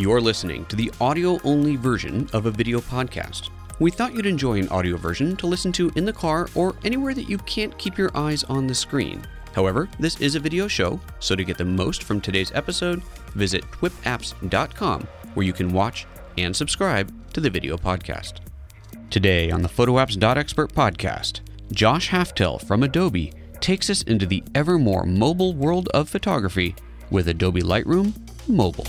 You're listening to the audio only version of a video podcast. We thought you'd enjoy an audio version to listen to in the car or anywhere that you can't keep your eyes on the screen. However, this is a video show, so to get the most from today's episode, visit twipapps.com where you can watch and subscribe to the video podcast. Today on the PhotoApps.expert podcast, Josh Haftel from Adobe takes us into the ever more mobile world of photography with Adobe Lightroom Mobile.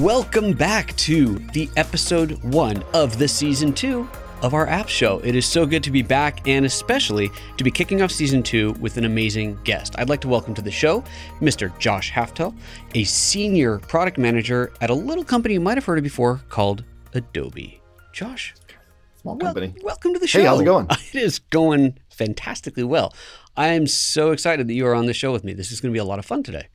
Welcome back to the episode one of the season two of our app show. It is so good to be back and especially to be kicking off season two with an amazing guest. I'd like to welcome to the show Mr. Josh Haftel, a senior product manager at a little company you might have heard of before called Adobe. Josh, Small company. wel- welcome to the show. Hey, how's it going? It is going fantastically well. I am so excited that you are on the show with me. This is going to be a lot of fun today.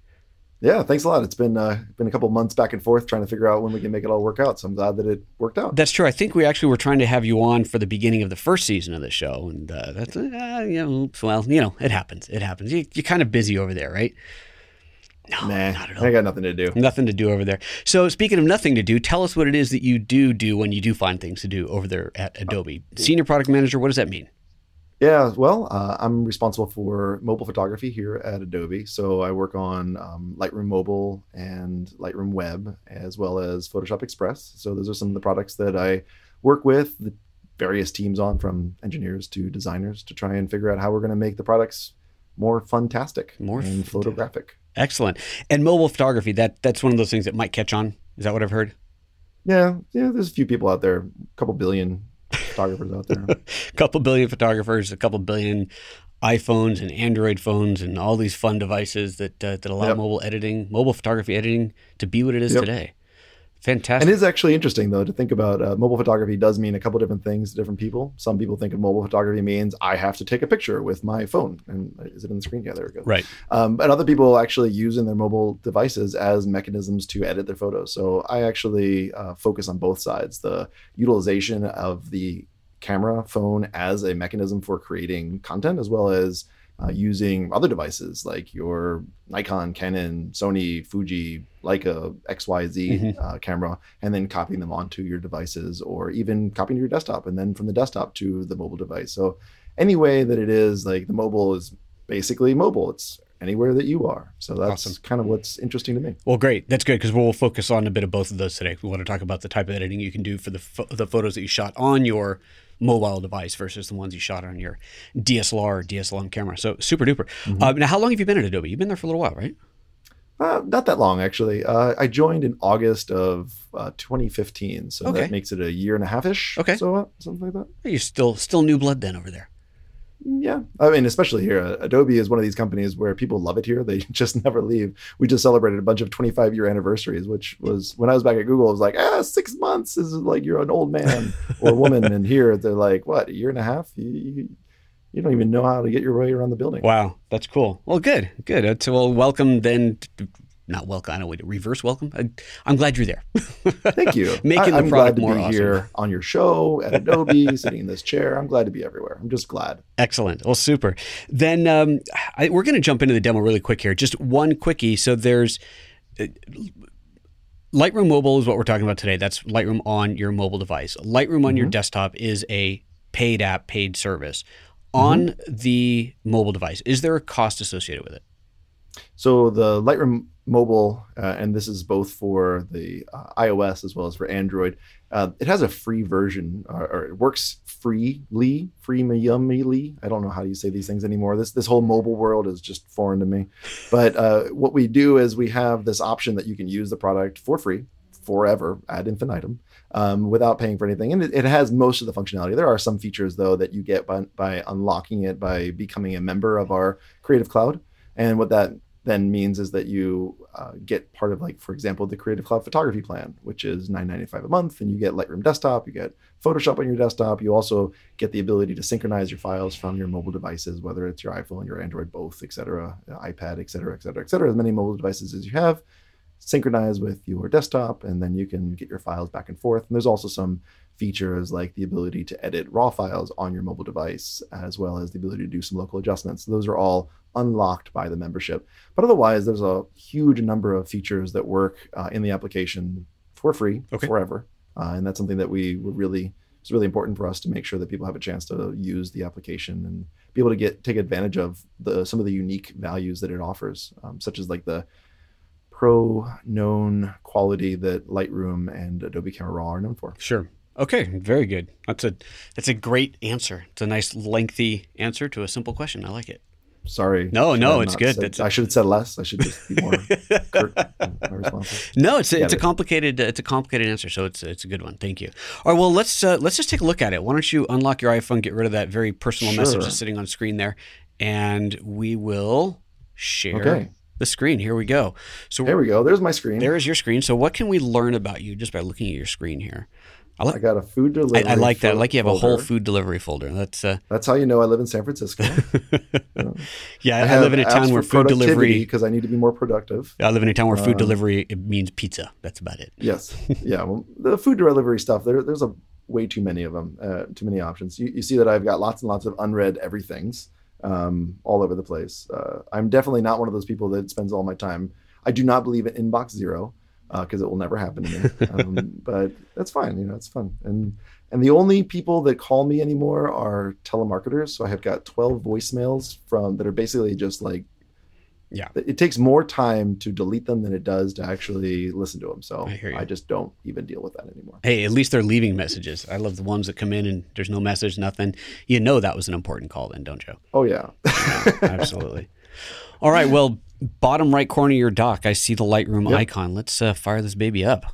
Yeah, thanks a lot. It's been uh, been a couple months back and forth trying to figure out when we can make it all work out. So I'm glad that it worked out. That's true. I think we actually were trying to have you on for the beginning of the first season of the show, and uh, that's uh, you know, oops, well, you know, it happens. It happens. You, you're kind of busy over there, right? No, nah, not at all. I got nothing to do. Nothing to do over there. So, speaking of nothing to do, tell us what it is that you do do when you do find things to do over there at Adobe. Senior product manager. What does that mean? Yeah, well, uh, I'm responsible for mobile photography here at Adobe. So I work on um, Lightroom Mobile and Lightroom Web, as well as Photoshop Express. So those are some of the products that I work with the various teams on, from engineers to designers, to try and figure out how we're going to make the products more fantastic, More and fantastic. photographic. Excellent. And mobile photography. That that's one of those things that might catch on. Is that what I've heard? Yeah, yeah. There's a few people out there, a couple billion photographers out there. a couple billion photographers, a couple billion iPhones and Android phones, and all these fun devices that uh, that allow Yep. mobile editing, mobile photography editing to be what it is Yep. today. And Fantastic. it is actually interesting though to think about uh, mobile photography does mean a couple different things to different people. Some people think of mobile photography means I have to take a picture with my phone. And is it in the screen? Yeah, there we go. right. Um, and other people actually use in their mobile devices as mechanisms to edit their photos. So I actually uh, focus on both sides: the utilization of the camera phone as a mechanism for creating content, as well as uh, using other devices like your Nikon, Canon, Sony, Fuji, Leica, XYZ Mhm. uh, camera, and then copying them onto your devices or even copying to your desktop and then from the desktop to the mobile device. So, any way that it is, like the mobile is basically mobile, it's anywhere that you are. So, that's Awesome. kind of what's interesting to me. Well, great. That's good because we'll focus on a bit of both of those today. We want to talk about the type of editing you can do for the pho- the photos that you shot on your mobile device versus the ones you shot on your DSLR or DSLM camera. So super duper. Mm-hmm. Uh, now, how long have you been at Adobe? You've been there for a little while, right? Uh, not that long, actually. Uh, I joined in August of uh, 2015. So, Okay. that makes it a year and a half ish. Okay. So, uh, something like that. You're still still new blood then over there. Yeah, I mean, especially here, uh, Adobe is one of these companies where people love it here. They just never leave. We just celebrated a bunch of 25 year anniversaries, which was when I was back at Google. I was like, ah, six months is like you're an old man or woman, and here they're like, what, a year and a half? You, you, you don't even know how to get your way around the building. Wow, that's cool. Well, good, good. So, well, welcome then. To, not welcome. I don't to Reverse welcome. I, I'm glad you're there. Thank you. Making I, the am product glad to more be awesome. here on your show at Adobe, sitting in this chair. I'm glad to be everywhere. I'm just glad. Excellent. Well, super. Then um, I, we're going to jump into the demo really quick here. Just one quickie. So there's uh, Lightroom Mobile is what we're talking about today. That's Lightroom on your mobile device. Lightroom on your desktop is a paid app, paid service. On the mobile device, is there a cost associated with it? So the Lightroom mobile, uh, and this is both for the uh, iOS as well as for Android. Uh, it has a free version, or, or it works freely, freemiumly. I don't know how you say these things anymore. This this whole mobile world is just foreign to me. But uh, what we do is we have this option that you can use the product for free forever ad infinitum um, without paying for anything. And it, it has most of the functionality. There are some features though that you get by, by unlocking it by becoming a member of our Creative Cloud. And what that then means is that you uh, get part of like, for example, the Creative Cloud photography plan, which is $9.95 a month, and you get Lightroom desktop, you get Photoshop on your desktop. You also get the ability to synchronize your files from your mobile devices, whether it's your iPhone, your Android, both, et cetera, iPad, et cetera, et cetera, et cetera, as many mobile devices as you have synchronize with your desktop and then you can get your files back and forth and there's also some features like the ability to edit raw files on your mobile device, as well as the ability to do some local adjustments. Those are all unlocked by the membership. But otherwise, there's a huge number of features that work uh, in the application for free Okay. forever, uh, and that's something that we were really it's really important for us to make sure that people have a chance to use the application and be able to get take advantage of the some of the unique values that it offers, um, such as like the pro known quality that Lightroom and Adobe Camera Raw are known for. Sure. Okay, very good. That's a that's a great answer. It's a nice lengthy answer to a simple question. I like it. Sorry. No, no, it's good. said- I should have said less. I should just be more curt responses. No, it's a, it's a complicated it's a complicated answer, so it's it's a good one. Thank you. All right, well let's uh, let's just take a look at it. Why don't you unlock your iPhone, get rid of that very personal message Sure. that's sitting on screen there, and we will share Okay. The screen. Here we go. So There we go. There's my screen. there is your screen. So what can we learn about you just by looking at your screen here? I, I like got a food I, delivery. I like that. I like you have a whole food delivery folder. That's uh, That's how you know I live in San Francisco. yeah. I, live in a town where food delivery. because I need to be more productive. I live in a town where food Um, delivery it means pizza. That's about it. Yes. Yeah. Well, the food delivery stuff, there, there's a way too many of them, uh, too many options. You, you see that I've got lots and lots of unread everythings um, all over the place. Uh, I'm definitely not one of those people that spends all my time. I do not believe in inbox zero because it will never happen to me. Um, but that's fine. You know, it's fun. And and the only people that call me anymore are telemarketers. So I have got 12 voicemails from that are basically just like Yeah. it takes more time to delete them than it does to actually listen to them. So I. I just don't even deal with that anymore. Hey, at least they're leaving messages. I love the ones that come in and there's no message, nothing. You know that was an important call, then, don't you? Oh yeah, Absolutely. All right. Well, bottom right corner of your dock, I see the Lightroom Yep. icon. Let's uh, fire this baby up.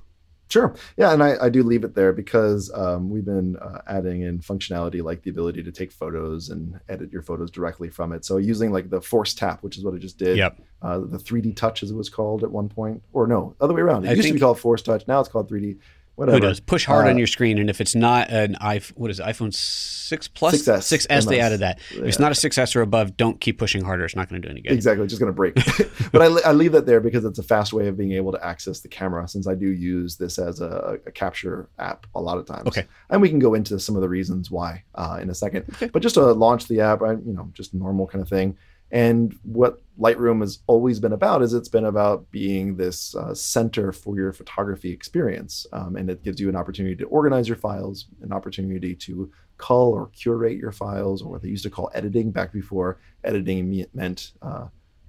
Sure. Yeah, and I, I do leave it there because um, we've been uh, adding in functionality like the ability to take photos and edit your photos directly from it. So using like the force tap, which is what I just did. Yep. Uh, the 3D touch, as it was called at one point, or no, other way around. It I used to be called force touch. Now it's called 3D. Whatever. Who does? Push hard Uh, on your screen, and if it's not an iPhone, what is it, iPhone six plus 6S, 6S, they added that. If it's not a 6S or above, don't keep pushing harder. It's not going to do any good. Exactly, it's just going to break. but I, I leave that there because it's a fast way of being able to access the camera since I do use this as a, a capture app a lot of times. Okay. And we can go into some of the reasons why uh, in a second. Okay. But just to launch the app, I, you know, just normal kind of thing. And what Lightroom has always been about is it's been about being this uh, center for your photography experience. Um, and it gives you an opportunity to organize your files, an opportunity to cull or curate your files, or what they used to call editing back before editing meant uh,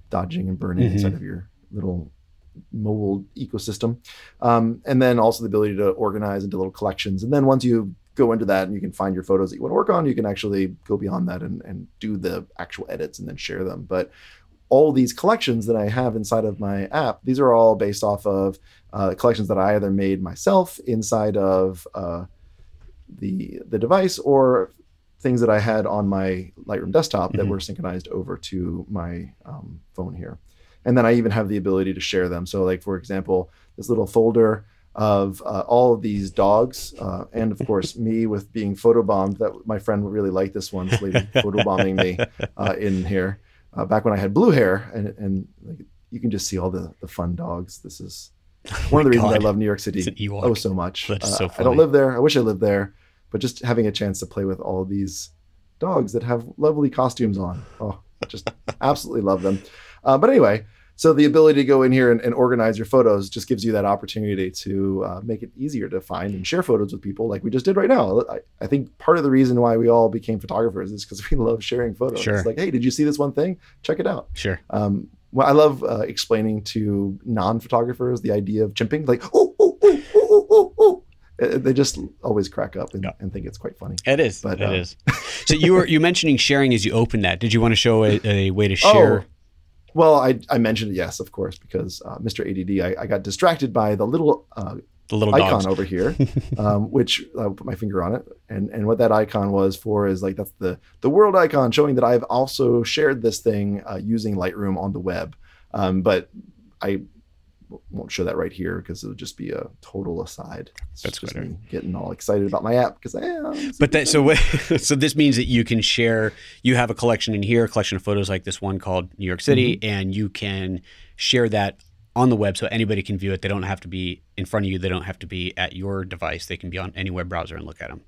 dodging and burning Mhm. inside of your little mobile ecosystem. Um, and then also the ability to organize into little collections. And then once you go into that and you can find your photos that you want to work on, you can actually go beyond that and, and do the actual edits and then share them. But all these collections that I have inside of my app, these are all based off of uh, collections that I either made myself inside of uh, the the device or things that I had on my Lightroom desktop that Mhm. were synchronized over to my um, phone here. And then I even have the ability to share them. So, like for example, this little folder of uh, all of these dogs, uh, and of course me with being photobombed. That my friend would really like this one, this lady photobombing me uh, in here. Uh, back when I had blue hair, and and like, you can just see all the the fun dogs. This is one of the reasons God. I love New York City oh so much. Uh, so I don't live there. I wish I lived there, but just having a chance to play with all of these dogs that have lovely costumes on. Oh, just absolutely love them. Uh, but anyway, so the ability to go in here and, and organize your photos just gives you that opportunity to uh, make it easier to find and share photos with people, like we just did right now. I, I think part of the reason why we all became photographers is because we love sharing photos. Sure. It's like, hey, did you see this one thing? Check it out. Sure. Um, well, I love uh, explaining to non-photographers the idea of chimping, like, oh, oh, oh, oh, oh, oh, oh. They just always crack up and, Yeah. and think it's quite funny. It is. But, it uh, is. So you were you mentioning sharing as you open that. Did you want to show a, a way to share? Oh, well, I, I mentioned it, yes, of course, because uh, Mr. ADD, I, I got distracted by the little uh, the little icon dogs. over here, um, which I put my finger on it, and and what that icon was for is like that's the the world icon showing that I've also shared this thing uh, using Lightroom on the web, um, but I won't show that right here because it would just be a total aside. It's That's just better. me getting all excited about my app because I am. But that so what, so this means that you can share. You have a collection in here, a collection of photos like this one called New York City, Mm-hmm. and you can share that on the web so anybody can view it. They don't have to be in front of you. They don't have to be at your device. They can be on any web browser and look at them.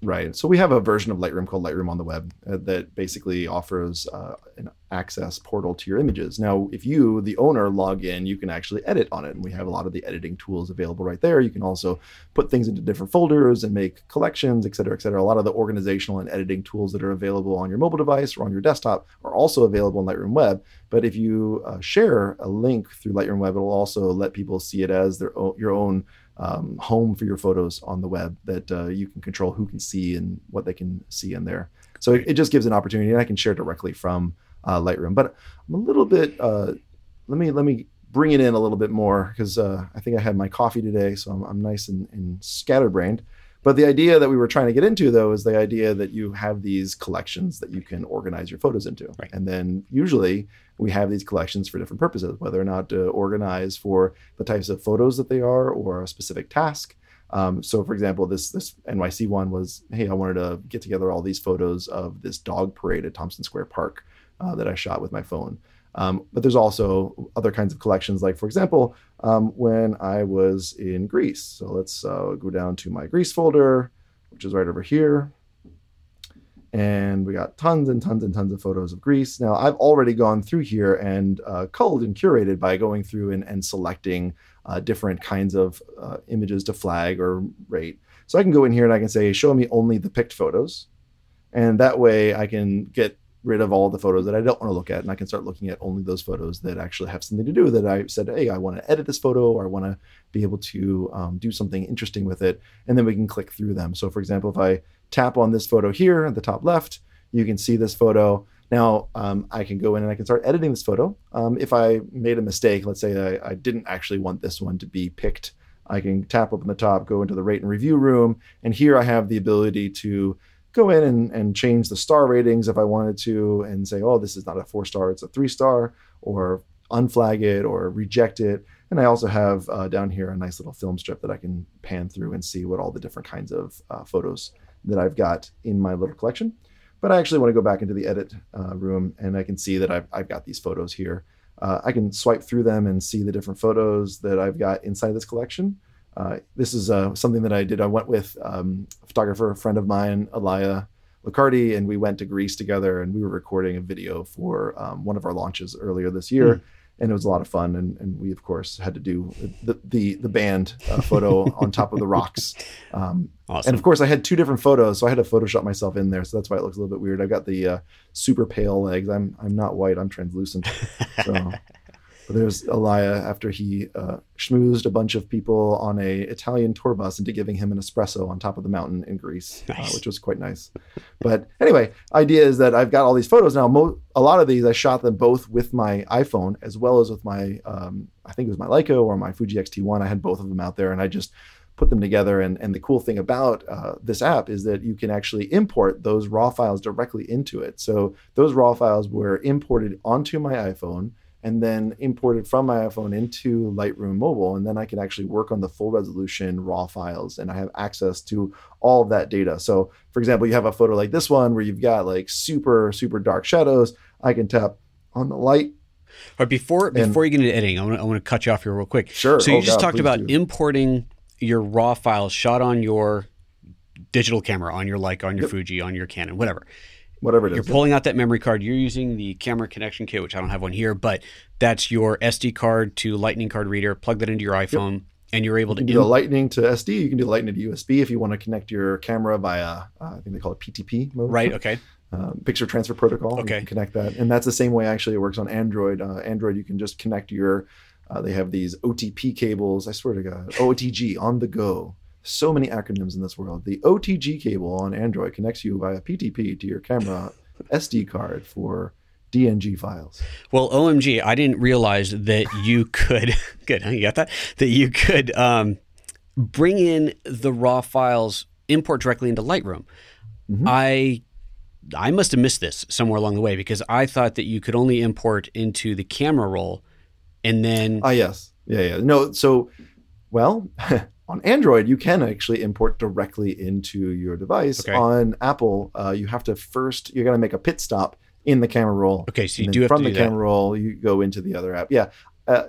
Right. So we have a version of Lightroom called Lightroom on the web uh, that basically offers uh, an access portal to your images. Now, if you, the owner, log in, you can actually edit on it. And we have a lot of the editing tools available right there. You can also put things into different folders and make collections, et cetera, et cetera. A lot of the organizational and editing tools that are available on your mobile device or on your desktop are also available in Lightroom Web. But if you uh, share a link through Lightroom Web, it'll also let people see it as their own, your own um, home for your photos on the web that uh, you can control who can see and what they can see in there. So it, it just gives an opportunity, and I can share directly from uh, Lightroom. But I'm a little bit. Uh, let me let me bring it in a little bit more because uh, I think I had my coffee today, so I'm, I'm nice and, and scatterbrained. But the idea that we were trying to get into, though, is the idea that you have these collections that you can organize your photos into. Right. And then usually we have these collections for different purposes, whether or not to organize for the types of photos that they are or a specific task. Um, so, for example, this this NYC one was, hey, I wanted to get together all these photos of this dog parade at Tompkins Square Park uh, that I shot with my phone. Um, but there's also other kinds of collections, like, for example, um, when I was in Greece. So let's uh, go down to my Greece folder, which is right over here. And we got tons and tons and tons of photos of Greece. Now, I've already gone through here and uh, culled and curated by going through and, and selecting uh, different kinds of uh, images to flag or rate. So I can go in here and I can say, show me only the picked photos. And that way I can get rid of all the photos that I don't want to look at, and I can start looking at only those photos that actually have something to do that I said, hey, I want to edit this photo, or I want to be able to um, do something interesting with it, and then we can click through them. So, for example, if I tap on this photo here at the top left, you can see this photo. Now um, I can go in and I can start editing this photo. Um, if I made a mistake, let's say I, I didn't actually want this one to be picked, I can tap up in the top, go into the rate and review room, and here I have the ability to go in and, and change the star ratings if I wanted to and say, oh, this is not a four star, it's a three star, or unflag it or reject it. And I also have uh, down here a nice little film strip that I can pan through and see what all the different kinds of uh, photos that I've got in my little collection. But I actually want to go back into the edit uh, room and I can see that I've, I've got these photos here. Uh, I can swipe through them and see the different photos that I've got inside this collection. Uh, this is uh, something that I did. I went with um, a photographer, a friend of mine, Elia Locardi, and we went to Greece together and we were recording a video for um, one of our launches earlier this year. Mm. And it was a lot of fun, and, and we of course had to do the the, the band uh, photo on top of the rocks. Um, awesome. And of course, I had two different photos, so I had to Photoshop myself in there. So that's why it looks a little bit weird. I've got the uh, super pale legs. I'm I'm not white. I'm translucent. So there's Elia after he uh, schmoozed a bunch of people on a Italian tour bus into giving him an espresso on top of the mountain in Greece, uh, nice. uh, which was quite nice. But anyway, idea is that I've got all these photos now. Mo- a lot of these I shot them both with my iPhone as well as with my, um, I think it was my Leica or my Fuji X-T1. I had both of them out there, and I just put them together. And, and the cool thing about uh, this app is that you can actually import those raw files directly into it. So those raw files were imported onto my iPhone and then imported from my iPhone into Lightroom Mobile. And then I can actually work on the full resolution raw files and I have access to all of that data. So, for example, you have a photo like this one where you've got like super, super dark shadows. I can tap on the light. But before and, before you get into editing, I want, to, I want to cut you off here real quick. Sure. So you oh, just God, talked about do. importing your raw files shot on your digital camera, on your Leica, on your yep. Fuji, on your Canon, whatever whatever it you're is. pulling out that memory card. You're using the camera connection kit, which I don't have one here, but that's your SD card to Lightning card reader. Plug that into your iPhone, yep. and you're able you to do the Lightning to SD. You can do Lightning to USB if you want to connect your camera via uh, I think they call it PTP mode. Right. Okay. Um, picture transfer protocol. Okay. connect that, and that's the same way actually it works on Android. Uh, Android, you can just connect your. Uh, they have these OTP cables. I swear to God, OTG on the go so many acronyms in this world. The OTG cable on Android connects you via PTP to your camera SD card for DNG files. Well, OMG, I didn't realize that you could. good, you got that? That you could um, bring in the raw files, import directly into Lightroom. Mm-hmm. I I must have missed this somewhere along the way because I thought that you could only import into the camera roll, and then. Ah, yes, yeah, yeah. No, so well. on Android, you can actually import directly into your device. Okay. On Apple, uh, you have to first you're going to make a pit stop in the camera roll. Okay, so you do have from the camera that. roll, you go into the other app. Yeah. Uh,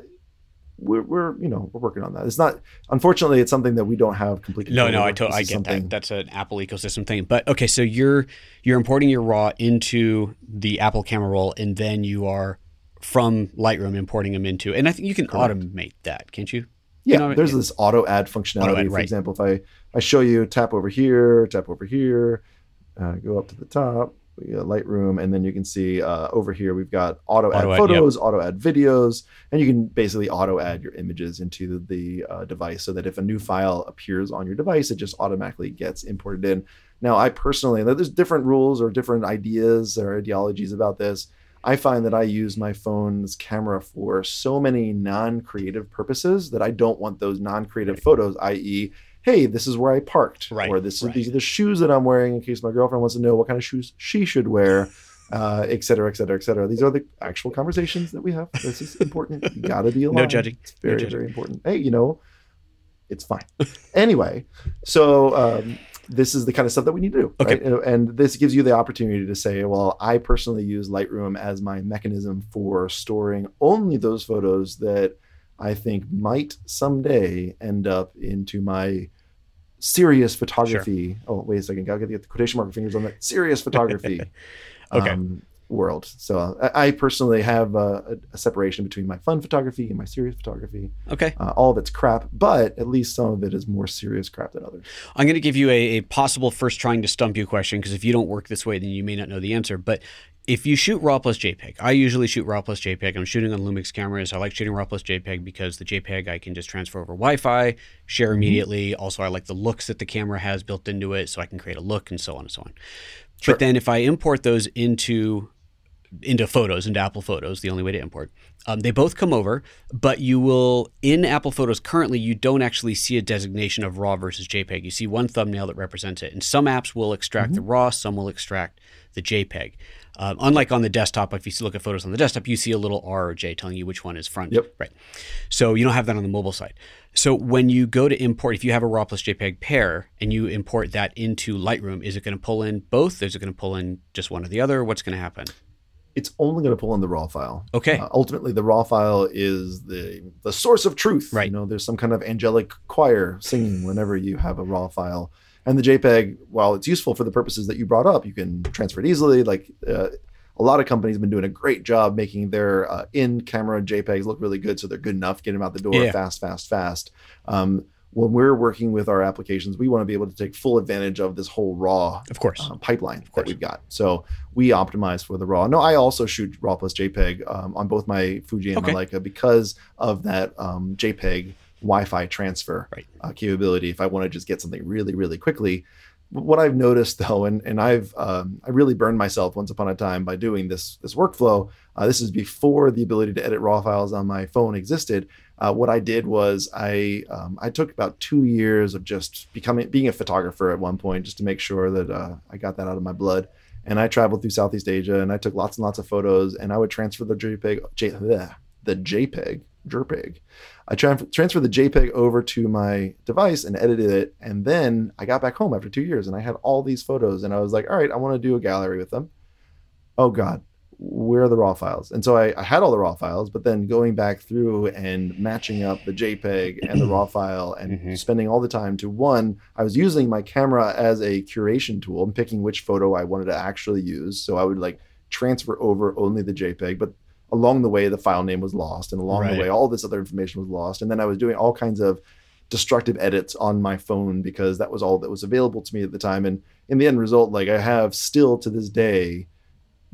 we're, we're you know we're working on that. It's not unfortunately it's something that we don't have completely. No, no. I, to- I get that. That's an Apple ecosystem thing. But okay, so you're you're importing your RAW into the Apple camera roll, and then you are from Lightroom importing them into, and I think you can Correct. automate that, can't you? Yeah, You know, there's this auto add functionality. Auto add, For right. example, if I I show you tap over here, tap over here, uh, go up to the top, we got Lightroom, and then you can see uh, over here we've got auto add Auto add, photos, auto add videos, and you can basically auto add your images into the uh, device so that if a new file appears on your device, it just automatically gets imported in. Now, I personally, there's different rules or different ideas or ideologies about this. I find that I use my phone's camera for so many non-creative purposes that I don't want those non-creative Right. photos, i.e., hey, this is where I parked, Right, or this is right. these are the shoes that I'm wearing in case my girlfriend wants to know what kind of shoes she should wear, uh, et cetera, et cetera, et cetera. These are the actual conversations that we have. This is important. You got to be aligned. No judging. It's No very, judging. very important. Hey, you know, it's fine. anyway, so um, this is the kind of stuff that we need to do. Okay. right? And this gives you the opportunity to say, well, I personally use Lightroom as my mechanism for storing only those photos that I think might someday end up into my serious photography. Oh, wait a second. Gotta get the quotation mark fingers on that. Serious photography Okay. um, world. So I, I personally have a, a separation between my fun photography and my serious photography. Okay. Uh, all of it's crap, but at least some of it is more serious crap than others. I'm going to give you a, a possible first trying to stump you question because if you don't work this way, then you may not know the answer. But if you shoot RAW plus JPEG, I usually shoot RAW plus JPEG. I'm shooting on Lumix cameras. I like shooting RAW plus JPEG because the JPEG I can just transfer over Wi-Fi, share immediately. Also, I like the looks that the camera has built into it, so I can create a look and so on and so on. Sure. But then if I import those into into photos into apple photos the only way to import. Um, they both come over but you will in apple photos currently you don't actually see a designation of raw versus jpeg. You see one thumbnail that represents it and some apps will extract the raw some will extract the jpeg. Um, unlike on the desktop if you look at photos on the desktop you see a little r or j telling you which one is front. Yep. right. So you don't have that on the mobile side. So when you go to import if you have a raw plus jpeg pair and you import that into lightroom is it going to pull in both? Is it going to pull in just one or the other? What's going to happen It's only going to pull in the raw file. Okay. Uh, ultimately, the raw file is the the source of truth. Right. You know, there's some kind of angelic choir singing whenever you have a raw file. And the JPEG, while it's useful for the purposes that you brought up, you can transfer it easily. Like uh, a lot of companies have been doing a great job making their uh, in-camera JPEGs look really good, so they're good enough, get them out the door Yeah. fast, fast, fast. Um, when we're working with our applications, we want to be able to take full advantage of this whole raw of course um, pipeline that course. we've got. So we optimize for the raw. No, I also shoot raw plus JPEG um, on both my Fuji and Okay. my Leica because of that um, JPEG Wi-Fi transfer Right. uh, capability. If I want to just get something really, really quickly. What I've noticed though, and, and I've um, I really burned myself once upon a time by doing this this workflow. Uh, this is before the ability to edit raw files on my phone existed. Uh, what I did was I um, I took about two years of just becoming being a photographer at one point just to make sure that uh, I got that out of my blood. And I traveled through Southeast Asia and I took lots and lots of photos and I would transfer the JPEG J, bleh, the JPEG JPEG. I tra- transferred the JPEG over to my device and edited it. And then I got back home after two years and I had all these photos and I was like, all right, I want to do a gallery with them. Oh God, where are the raw files? And so I, I had all the raw files, but then going back through and matching up the JPEG and the raw file and Mhm. spending all the time to one, I was using my camera as a curation tool and picking which photo I wanted to actually use. So I would like transfer over only the JPEG, but along the way the file name was lost and along Right. the way all this other information was lost. And then I was doing all kinds of destructive edits on my phone because that was all that was available to me at the time. And in the end result, like I have still to this day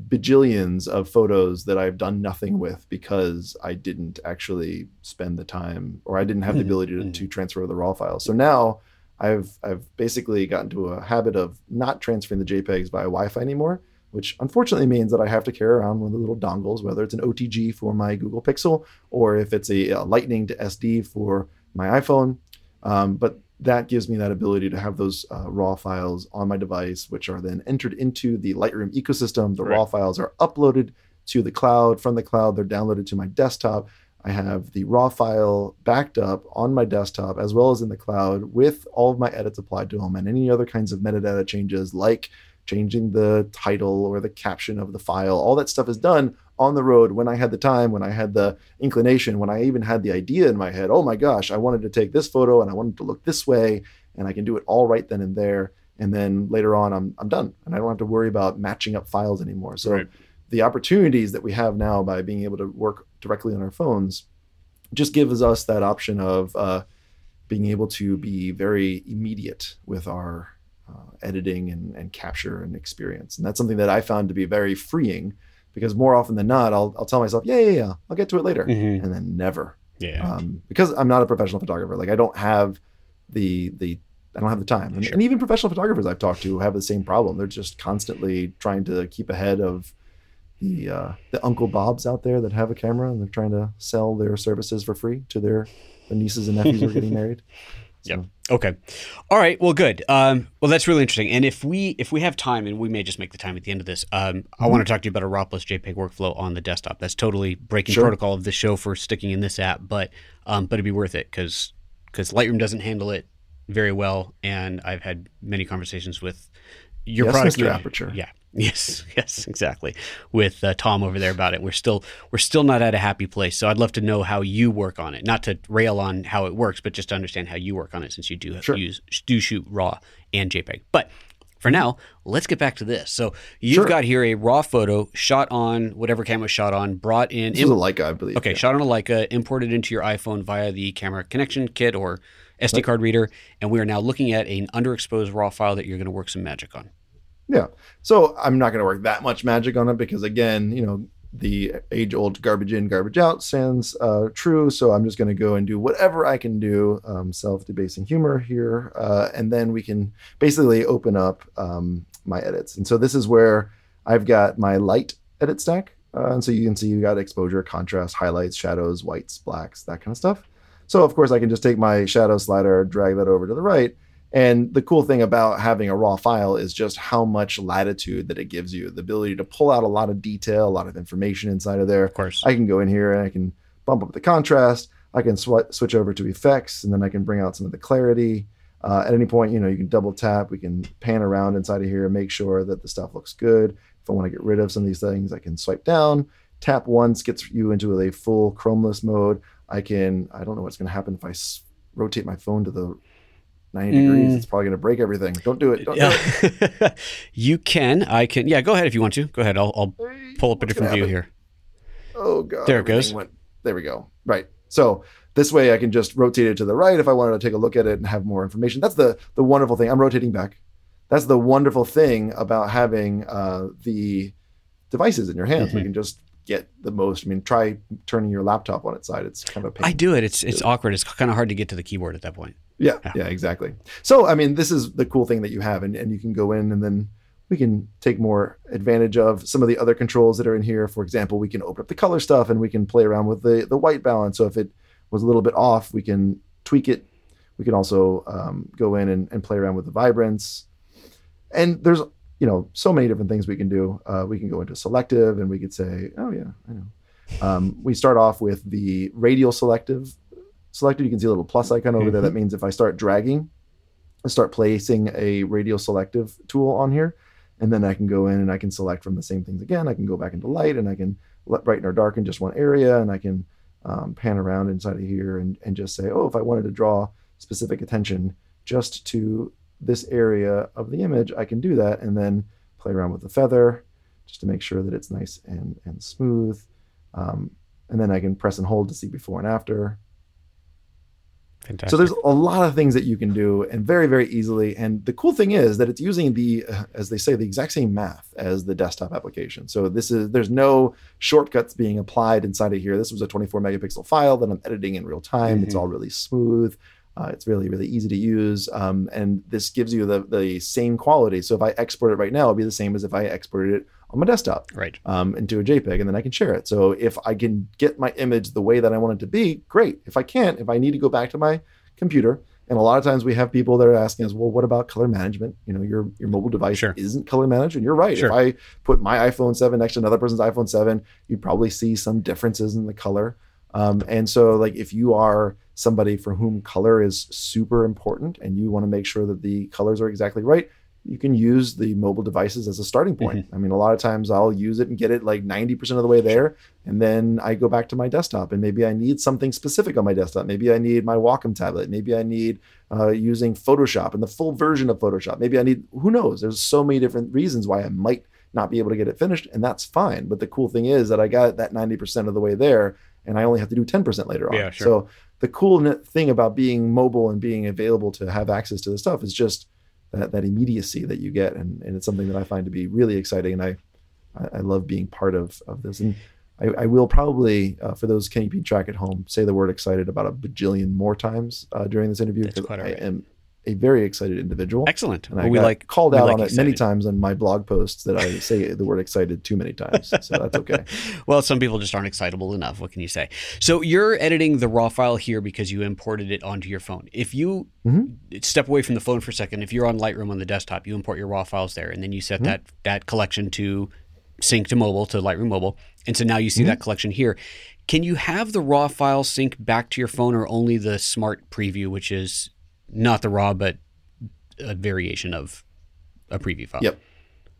bajillions of photos that I've done nothing with because I didn't actually spend the time or I didn't have the Mhm, ability to, mhm. to transfer the raw files. So now I've I've basically gotten to a habit of not transferring the JPEGs via Wi-Fi anymore, which unfortunately means that I have to carry around one of the little dongles, whether it's an OTG for my Google Pixel or if it's a, uh Lightning to SD for my iPhone. Um, but that gives me that ability to have those uh, raw files on my device, which are then entered into the Lightroom ecosystem. The raw files are uploaded to the cloud. From the cloud, they're downloaded to my desktop. I have the raw file backed up on my desktop as well as in the cloud with all of my edits applied to them and any other kinds of metadata changes like changing the title or the caption of the file. All that stuff is done on the road when I had the time, when I had the inclination, when I even had the idea in my head, oh my gosh, I wanted to take this photo and I wanted to look this way, and I can do it all right then and there. And then later on, I'm, I'm done and I don't have to worry about matching up files anymore. So Right. the opportunities that we have now by being able to work directly on our phones just gives us that option of uh, being able to be very immediate with our uh, editing and, and capture and experience. And that's something that I found to be very freeing because more often than not, I'll, I'll tell myself, yeah, yeah, yeah, I'll get to it later. Mhm. And then never. Yeah. Um, because I'm not a professional photographer. Like I don't have the, the, I don't have the time. And, Sure. and even professional photographers I've talked to have the same problem. They're just constantly trying to keep ahead of the uh, the Uncle Bobs out there that have a camera and they're trying to sell their services for free to their, their nieces and nephews who are getting married. Yep. Okay. All right. Well, good. Um, well, that's really interesting. And if we if we have time, and we may just make the time at the end of this, um, I want to talk to you about a plus JPEG workflow on the desktop. That's totally breaking Sure. protocol of the show for sticking in this app, but um, but it'd be worth it because because Lightroom doesn't handle it very well, and I've had many conversations with your Yes, product Mr. Aperture. Yeah. Yes. Yes. Exactly. With uh, Tom over there about it, we're still we're still not at a happy place. So I'd love to know how you work on it, not to rail on how it works, but just to understand how you work on it, since you do Sure. use do shoot RAW and JPEG. But for now, let's get back to this. So you've Sure. got here a RAW photo shot on whatever camera shot on, brought in. This is a Leica, I believe. Okay, Yeah. shot on a Leica, imported into your iPhone via the camera connection kit or SD card reader, and we are now looking at an underexposed RAW file that you're going to work some magic on. Yeah. So I'm not going to work that much magic on it because, again, you know, the age old garbage in, garbage out stands uh, true. So I'm just going to go and do whatever I can do, um, self debasing humor here. Uh, and then we can basically open up um, my edits. And so this is where I've got my light edit stack. Uh, and so you can see you got exposure, contrast, highlights, shadows, whites, blacks, that kind of stuff. So of course I can just take my shadow slider, drag that over to the right, and the cool thing about having a raw file is just how much latitude that it gives you the ability to pull out a lot of detail, a lot of information inside of there. Of course. I can go in here and I can bump up the contrast. I can sw- switch over to effects and then I can bring out some of the clarity. Uh, at any point, you know, you can double tap. We can pan around inside of here and make sure that the stuff looks good. If I want to get rid of some of these things, I can swipe down. Tap once gets you into a full chromeless mode. I can, I don't know what's going to happen if I s- rotate my phone to the 90 degrees. Mm. It's probably going to break everything. Don't do it. Don't do it. You can. I can. Yeah, go ahead if you want to. Go ahead. I'll, I'll pull up a What's different view here. Oh god. There it goes. Went, there we go. Right. So this way I can just rotate it to the right if I wanted to take a look at it and have more information. That's the the wonderful thing. I'm rotating back. That's the wonderful thing about having uh, the devices in your hands. We Mhm. can just get the most. I mean, try turning your laptop on its side. It's kind of a pain. I do it. It's it's awkward. It's kind of hard to get to the keyboard at that point. Yeah, Yeah. yeah, exactly. So, I mean, this is the cool thing that you have, and, and you can go in and then we can take more advantage of some of the other controls that are in here. For example, we can open up the color stuff and we can play around with the, the white balance. So if it was a little bit off, we can tweak it. We can also um, go in and, and play around with the vibrance. And there's, you know, so many different things we can do. Uh, we can go into selective and we could say, oh, yeah, I know. Um, we start off with the radial selective selected. You can see a little plus icon over there. That means if I start dragging, I start placing a radial selective tool on here, and then I can go in and I can select from the same things again. I can go back into light and I can let brighten or darken just one area, and I can um, pan around inside of here and, and just say, oh, if I wanted to draw specific attention just to this area of the image, I can do that, and then play around with the feather just to make sure that it's nice and and smooth. Um, and then I can press and hold to see before and after. Fantastic. So there's a lot of things that you can do and very, very easily. And the cool thing is that it's using the, uh, as they say, the exact same math as the desktop application. So this is, there's no shortcuts being applied inside of here. This was a 24 megapixel file that I'm editing in real time. It's Mhm. all really smooth. Uh, it's really, really easy to use. Um, and this gives you the, the same quality. So if I export it right now, it'll be the same as if I exported it on my desktop right. um, into a JPEG, and then I can share it. So if I can get my image the way that I want it to be, great. If I can't, if I need to go back to my computer, and a lot of times we have people that are asking us, well, what about color management? You know, your your mobile device Sure. isn't color managed, and you're right. Sure. If I put my iPhone 7 next to another person's iPhone 7, you'd probably see some differences in the color. Um, and so, like, if you are somebody for whom color is super important and you want to make sure that the colors are exactly right, you can use the mobile devices as a starting point. I mean, a lot of times I'll use it and get it like 90% of the way there. And then I go back to my desktop and maybe I need something specific on my desktop. Maybe I need my Wacom tablet. Maybe I need uh, using Photoshop and the full version of Photoshop. Maybe I need, who knows? There's so many different reasons why I might not be able to get it finished. And that's fine. But the cool thing is that I got that 90% of the way there and I only have to do 10% later on. Yeah, sure. So the cool thing about being mobile and being available to have access to the stuff is just that, that immediacy that you get. And, and it's something that I find to be really exciting. And I, I, I love being part of, of this. And I, I will probably, uh, for those keeping track at home, say the word excited about a bajillion more times uh, during this interview because quite I right. am a very excited individual. Excellent. And Well, we like called out like on it many times on my blog posts that I say the word excited too many times. So that's okay. Well, some people just aren't excitable enough. What can you say? So you're editing the raw file here because you imported it onto your phone. If you Mm-hmm. step away from the phone for a second, if you're on Lightroom on the desktop, you import your raw files there, and then you Mm-hmm. set that that collection to sync to mobile to Lightroom mobile, and so now you see Mm-hmm. that collection here. Can you have the raw file sync back to your phone, or only the smart preview, which is not the raw but a variation of a preview file? Yep.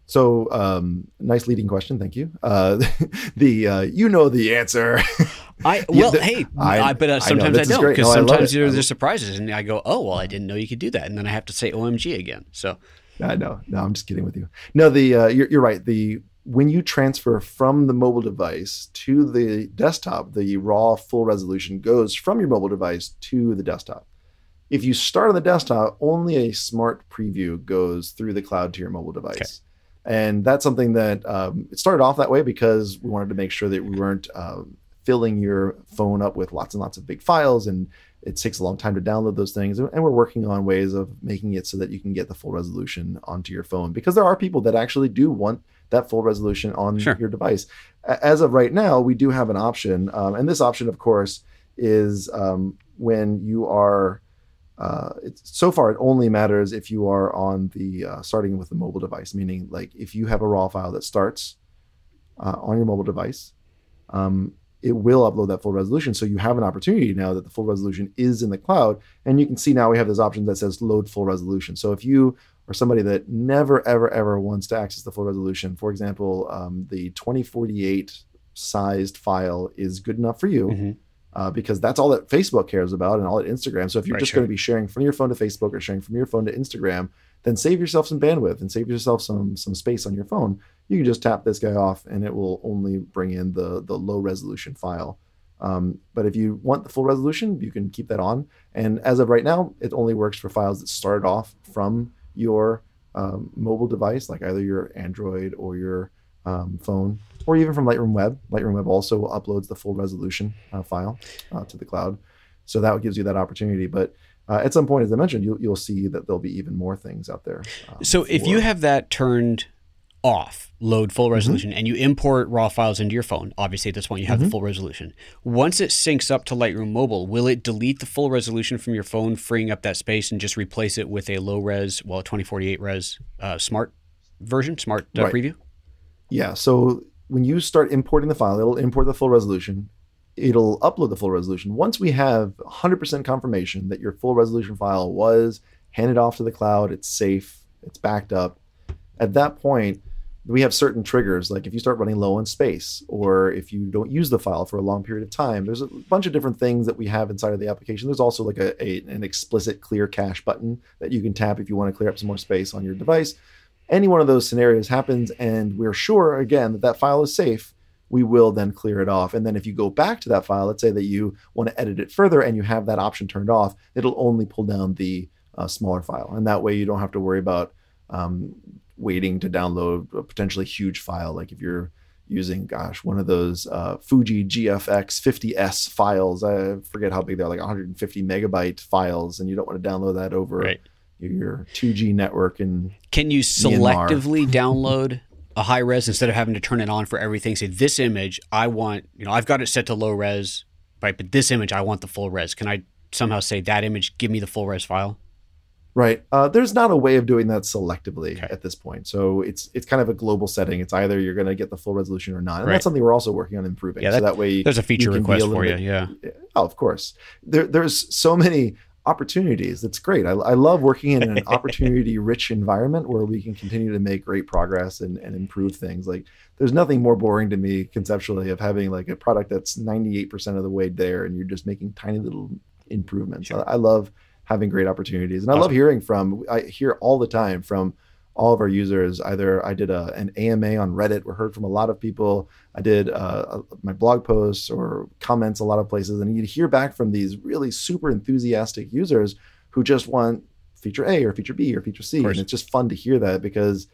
So, um, nice leading question. Thank you. Uh, the uh, you know the answer. I well, the- hey, I- I, but uh, sometimes I, is don't because No, sometimes there, I there's surprises, and I go, "Oh, well, I didn't know you could do that," and then I have to say "OMG" again. So I know. No, I'm just kidding with you. No, the uh, you're, you're right. The when you transfer from the mobile device to the desktop, the raw full resolution goes from your mobile device to the desktop. If you start on the desktop, only a smart preview goes through the cloud to your mobile device. And that's something that um, it started off that way because we wanted to make sure that we weren't um, filling your phone up with lots and lots of big files and it takes a long time to download those things and we're working on ways of making it so that you can get the full resolution onto your phone because there are people that actually do want that full resolution on Sure. your device as of right now we do have an option um, and this option of course is um, when you are uh, so far it only matters if you are on the uh, starting with the mobile device meaning like if you have a raw file that starts uh, on your mobile device um, it will upload that full resolution. So you have an opportunity now that the full resolution is in the cloud. And you can see now we have this option that says load full resolution. So if you are somebody that never, ever, ever wants to access the full resolution, for example, um, the 2048 sized file is good enough for you. Mhm. Uh, because that's all that Facebook cares about and all that Instagram. So if you're Right, just sure. going to be sharing from your phone to Facebook or sharing from your phone to Instagram, then save yourself some bandwidth and save yourself some some space on your phone. You can just tap this guy off, and it will only bring in the the low resolution file. Um, but if you want the full resolution, you can keep that on. And as of right now, it only works for files that started off from your um, mobile device, like either your Android or your um, phone, or even from Lightroom Web. Lightroom Web also uploads the full resolution uh, file uh, to the cloud, so that gives you that opportunity. But uh, at some point, as I mentioned, you'll, you'll see that there'll be even more things out there. um, So if you have that turned off, load full Mm-hmm. resolution, and you import raw files into your phone, obviously at this point you have Mm-hmm. the full resolution. Once it syncs up to Lightroom Mobile, will it delete the full resolution from your phone, freeing up that space, and just replace it with a low res, well, 2048 res uh, smart version, smart uh, Right. preview? Yeah. So when you start importing the file, it'll import the full resolution. It'll upload the full resolution. Once we have 100% confirmation that your full resolution file was handed off to the cloud, it's safe, it's backed up, at that point, we have certain triggers. Like if you start running low on space, or if you don't use the file for a long period of time, there's a bunch of different things that we have inside of the application. There's also like a, a an explicit clear cache button that you can tap if you want to clear up some more space on your device any one of those scenarios happens and we're sure again that that file is safe we will then clear it off. And then if you go back to that file let's say that you want to edit it further and you have that option turned off it'll only pull down the uh, smaller file. And that way you don't have to worry about um, waiting to download a potentially huge file. Like if you're using gosh one of those uh, fuji gfx 50s files i forget how big they're like 150 megabyte files and you don't want to download that over Right. Your 2g network and Can you selectively download a high res instead of having to turn it on for everything? Say this image, I want, you know, I've got it set to low res, right? But this image, I want the full res. Can I somehow say that image, give me the full res file? Right. Uh, there's not a way of doing that selectively Okay. at this point. So it's it's kind of a global setting. It's either you're going to get the full resolution or not, and Right. that's something we're also working on improving. Yeah, so that- that way There's a feature request a for you. bit- Yeah. Oh, of course. There, there's so many opportunities. It's great. I, I love working in an opportunity rich environment where we can continue to make great progress and, and improve things. Like there's nothing more boring to me conceptually of having like a product that's 98% of the way there and you're just making tiny little improvements. Sure. I, I love having great opportunities and I love hearing from, I hear all the time from all of our users. Either I did a, an AMA on Reddit, we heard from a lot of people. I did uh, my blog posts or comments a lot of places, and you'd hear back from these really super enthusiastic users who just want feature A or feature B or feature C, and it's just fun to hear that because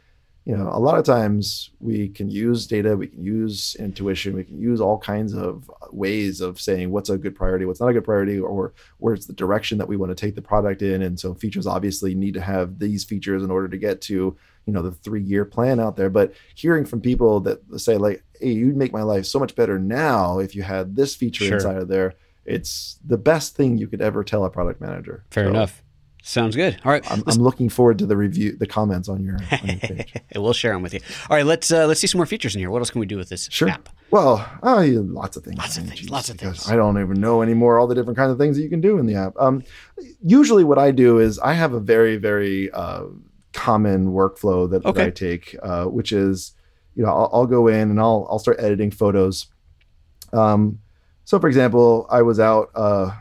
you know a lot of times we can use data, we can use intuition, we can use all kinds of ways of saying what's a good priority, what's not a good priority, or where's the direction that we want to take the product in. And so features obviously need to have these features in order to get to you know the three year plan out there. But hearing from people that say like, hey, you'd make my life so much better now if you had this feature Sure. inside of there. It's the best thing you could ever tell a product manager. Fair So enough. Sounds good. All right. I'm, I'm looking forward to the review, the comments on your, on your page. we'll share them with you. All right, let's uh, let's see some more features in here. What else can we do with this Sure. app? Well, yeah, lots of things. Lots of things, lots of things. I don't even know anymore all the different kinds of things that you can do in the app. Um, usually, what I do is I have a very, very uh, common workflow that, that I take, uh, which is, you know, I'll, I'll go in and I'll I'll start editing photos. Um, so, for example, I was out. Uh,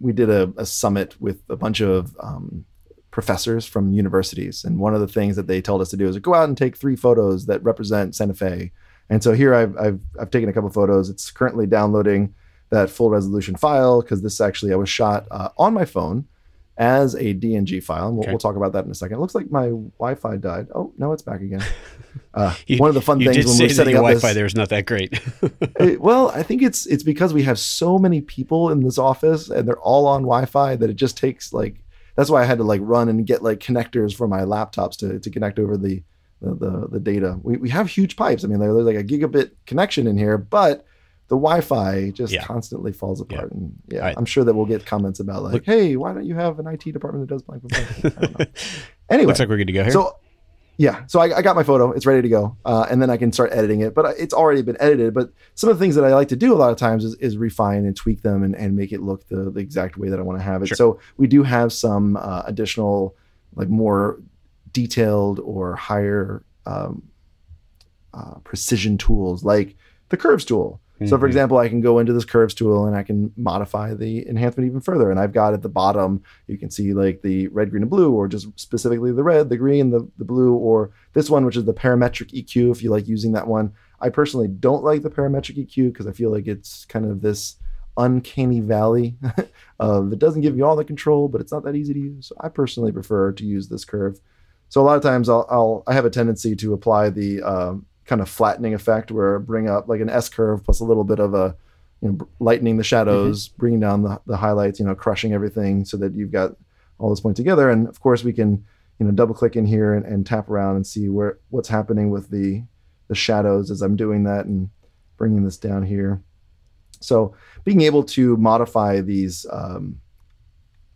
we did a, a summit with a bunch of um, professors from universities, and one of the things that they told us to do is go out and take three photos that represent Santa Fe. And so here I've I've, I've taken a couple photos. It's currently downloading that full resolution file because this actually I was shot uh, on my phone as a DNG file. And we'll, Okay. we'll talk about that in a second. It looks like my Wi-Fi died. Oh no, it's back again. Uh, You- one of the fun things when we're setting up Wi-Fi this, there is not that great. it- well, I think it's it's because we have so many people in this office and they're all on Wi-Fi that it just takes like that's why I had to like run and get like connectors for my laptops to, to connect over the the, the the data. We we have huge pipes. I mean, there- there's like a gigabit connection in here, but the Wi-Fi just Yeah. constantly falls apart. And yeah, Right. I'm sure that we'll get comments about like, Look- hey, why don't you have an IT department that does blank? blank, blank? I don't know. Anyway, Looks like we're good to go here. so yeah, so I, I got my photo. It's ready to go, uh, and then I can start editing it. But it's already been edited. But some of the things that I like to do a lot of times is, is refine and tweak them and, and make it look the, the exact way that I want to have it. Sure. So we do have some uh, additional, like more detailed or higher um, uh, precision tools, like the curves tool. So, for Mhm. example, I can go into this curves tool and I can modify the enhancement even further. And I've got at the bottom, you can see like the red, green, and blue, or just specifically the red, the green, the, the blue, or this one, which is the parametric EQ, if you like using that one. I personally don't like the parametric EQ because I feel like it's kind of this uncanny valley uh, that doesn't give you all the control, but it's not that easy to use. So I personally prefer to use this curve. So a lot of times I'll, I'll I have a tendency to apply the um, kind of flattening effect where bring up like an S curve plus a little bit of a you know lightening the shadows, bringing down the, the highlights, you know, crushing everything so that you've got all this point together. And of course we can you know double click in here and, and tap around and see where what's happening with the the shadows as I'm doing that and bringing this down here. So being able to modify these um,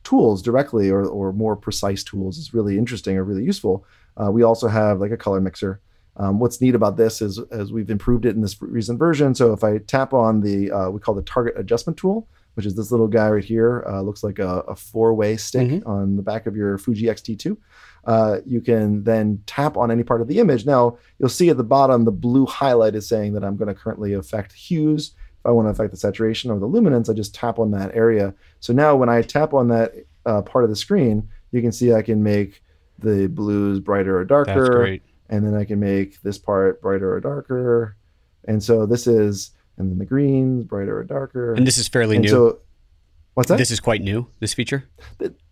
tools directly or, or more precise tools is really interesting or really useful. Uh, we also have like a color mixer. Um, what's neat about this is as we've improved it in this recent version. So if I tap on the uh, we call the target adjustment tool, which is this little guy right here, uh, looks like a, a four-way stick Mhm. on the back of your Fuji X-T2. Uh, you can then tap on any part of the image. Now you'll see at the bottom the blue highlight is saying that I'm going to currently affect hues. If I want to affect the saturation or the luminance, I just tap on that area. So now when I tap on that uh, part of the screen, you can see I can make the blues brighter or darker That's great. And then I can make this part brighter or darker. And so this is, and then the greens brighter or darker. And this is fairly And new. so, what's that? this is quite new. This feature.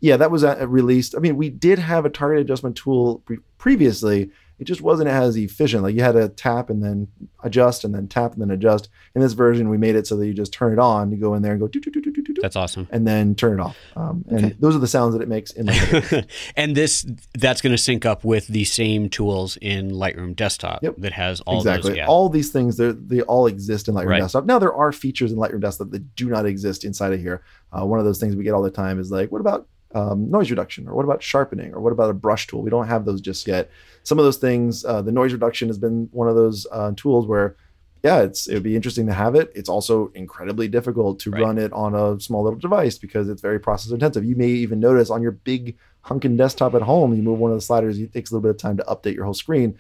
Yeah, that was uh, released. I mean, we did have a target adjustment tool pre- previously. It just wasn't as efficient. Like you had to tap and then adjust and then tap and then adjust. In this version, we made it so that you just turn it on. You go in there and go doo, doo, doo, doo, doo, doo, That's awesome. and then turn it off. Um, and Okay. those are the sounds that it makes in my and this that's going to sync up with the same tools in Lightroom Desktop Yep. that has all exactly. those. Yeah. All these things, they all exist in Lightroom Right. Desktop. Now, there are features in Lightroom Desktop that do not exist inside of here. Uh, one of those things we get all the time is like, what about um, noise reduction? Or what about sharpening? Or what about a brush tool? We don't have those just yet. Some of those things, uh, the noise reduction has been one of those uh, tools where yeah, it's it would be interesting to have it. It's also incredibly difficult to Right. run it on a small little device because it's very process intensive. You may even notice on your big hunkin desktop at home, you move one of the sliders, it takes a little bit of time to update your whole screen.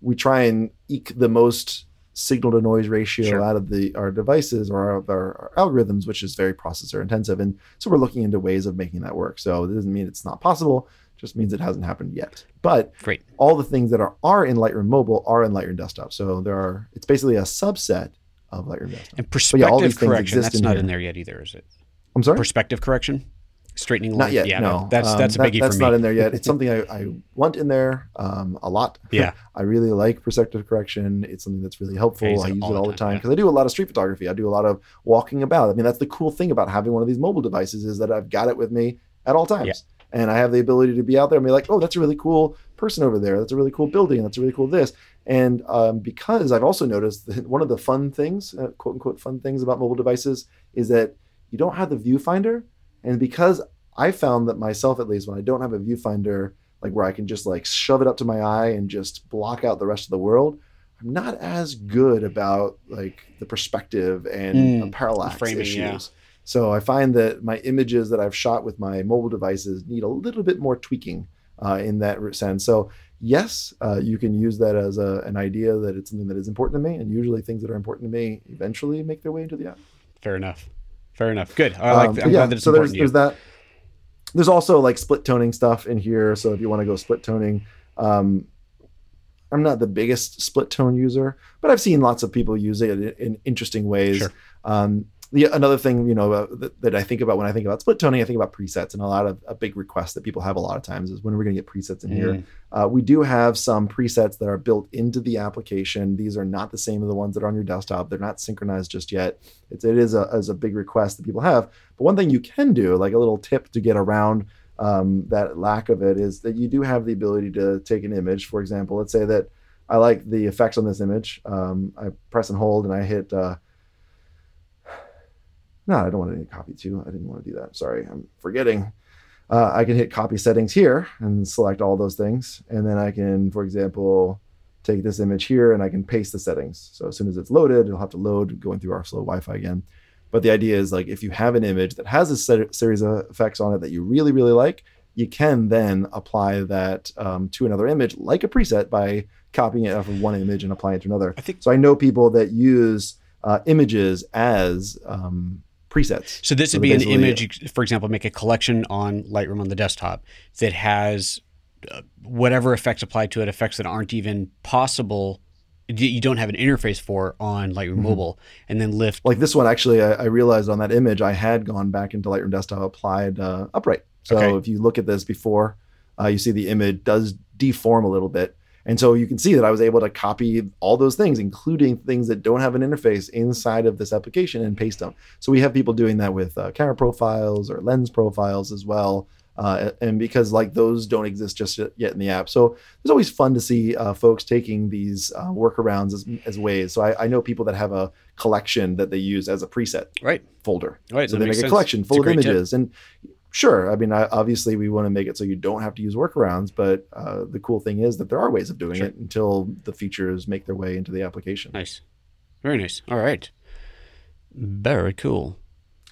We try and eke the most signal to noise ratio Sure. out of the our devices or our, our, our algorithms, which is very processor intensive. And so we're looking into ways of making that work. So it doesn't mean it's not possible, just means it hasn't happened yet. But Great. all the things that are are in Lightroom Mobile are in Lightroom Desktop. So there are it's basically a subset of Lightroom Desktop. And yeah, perspective all these correction, that's in not here. in there yet either, is it? I'm sorry. Perspective correction? Straightening Not line? yet. Yeah, no, that's Um, that's a that- That's for me. not in there yet. It's something I, I want in there um, a lot. Yeah. I really like perspective correction. It's something that's really helpful. I use I it use all it the all the time, time yeah. because I do a lot of street photography. I do a lot of walking about. I mean, that's the cool thing about having one of these mobile devices is that I've got it with me at all times. Yeah. And I have the ability to be out there and be like, oh, that's a really cool person over there. That's a really cool building. That's a really cool this. And um, because I've also noticed that one of the fun things, uh, quote unquote, fun things about mobile devices is that you don't have the viewfinder. And because I found that myself, at least, when I don't have a viewfinder, like where I can just like shove it up to my eye and just block out the rest of the world, I'm not as good about like the perspective and Mm, parallax framing, issues. yeah. So I find that my images that I've shot with my mobile devices need a little bit more tweaking uh, in that sense. So yes, uh, you can use that as a, an idea that it's something that is important to me, and usually things that are important to me eventually make their way into the app. Fair enough. Fair enough. Good. I like Um, that. I'm yeah, glad that it's so there's important to you. there's that. There's also like split toning stuff in here. So if you want to go split toning, um, I'm not the biggest split tone user, but I've seen lots of people use it in, in interesting ways. Sure. Um, the another thing you know uh, that, that I think about when I think about split toning, I think about presets, and a lot of a big request that people have a lot of times is when are we going to get presets in here? Mm. Uh, we do have some presets that are built into the application. These are not the same as the ones that are on your desktop. They're not synchronized just yet. It's, it is a, is a big request that people have. But one thing you can do, like a little tip to get around um, that lack of it, is that you do have the ability to take an image. For example, let's say that I like the effects on this image. Um, I press and hold, and I hit. Uh, no, I don't want any copy to. I didn't want to do that. Sorry, I'm forgetting. Uh, I can hit copy settings here and select all those things. And then I can, for example, take this image here and I can paste the settings. So as soon as it's loaded, it'll have to load going through our slow Wi-Fi again. But the idea is like if you have an image that has a set, series of effects on it that you really, really like, you can then apply that um, to another image like a preset by copying it off of one image and applying it to another. I think So I know people that use uh, images as um, presets. So this So would be an image, for example, make a collection on Lightroom on the desktop that has uh, whatever effects applied to it, effects that aren't even possible, you don't have an interface for on Lightroom Mhm. Mobile, and then lift. like this one actually I, I realized on that image i had gone back into lightroom desktop applied uh, upright so Okay. if you look at this before uh, you see the image does deform a little bit and so you can see that i was able to copy all those things including things that don't have an interface inside of this application and paste them so we have people doing that with uh, camera profiles or lens profiles as well uh, and because like those don't exist just yet in the app so it's always fun to see uh, folks taking these uh, workarounds as, as ways so I, I know people that have a collection that they use as a preset Right. folder. Right. So they make a sense. collection full of great tip. images. And sure, I mean, I, obviously we want to make it so you don't have to use workarounds, but uh, the cool thing is that there are ways of doing Sure. it until the features make their way into the application. Nice. Very nice. All right. Very cool.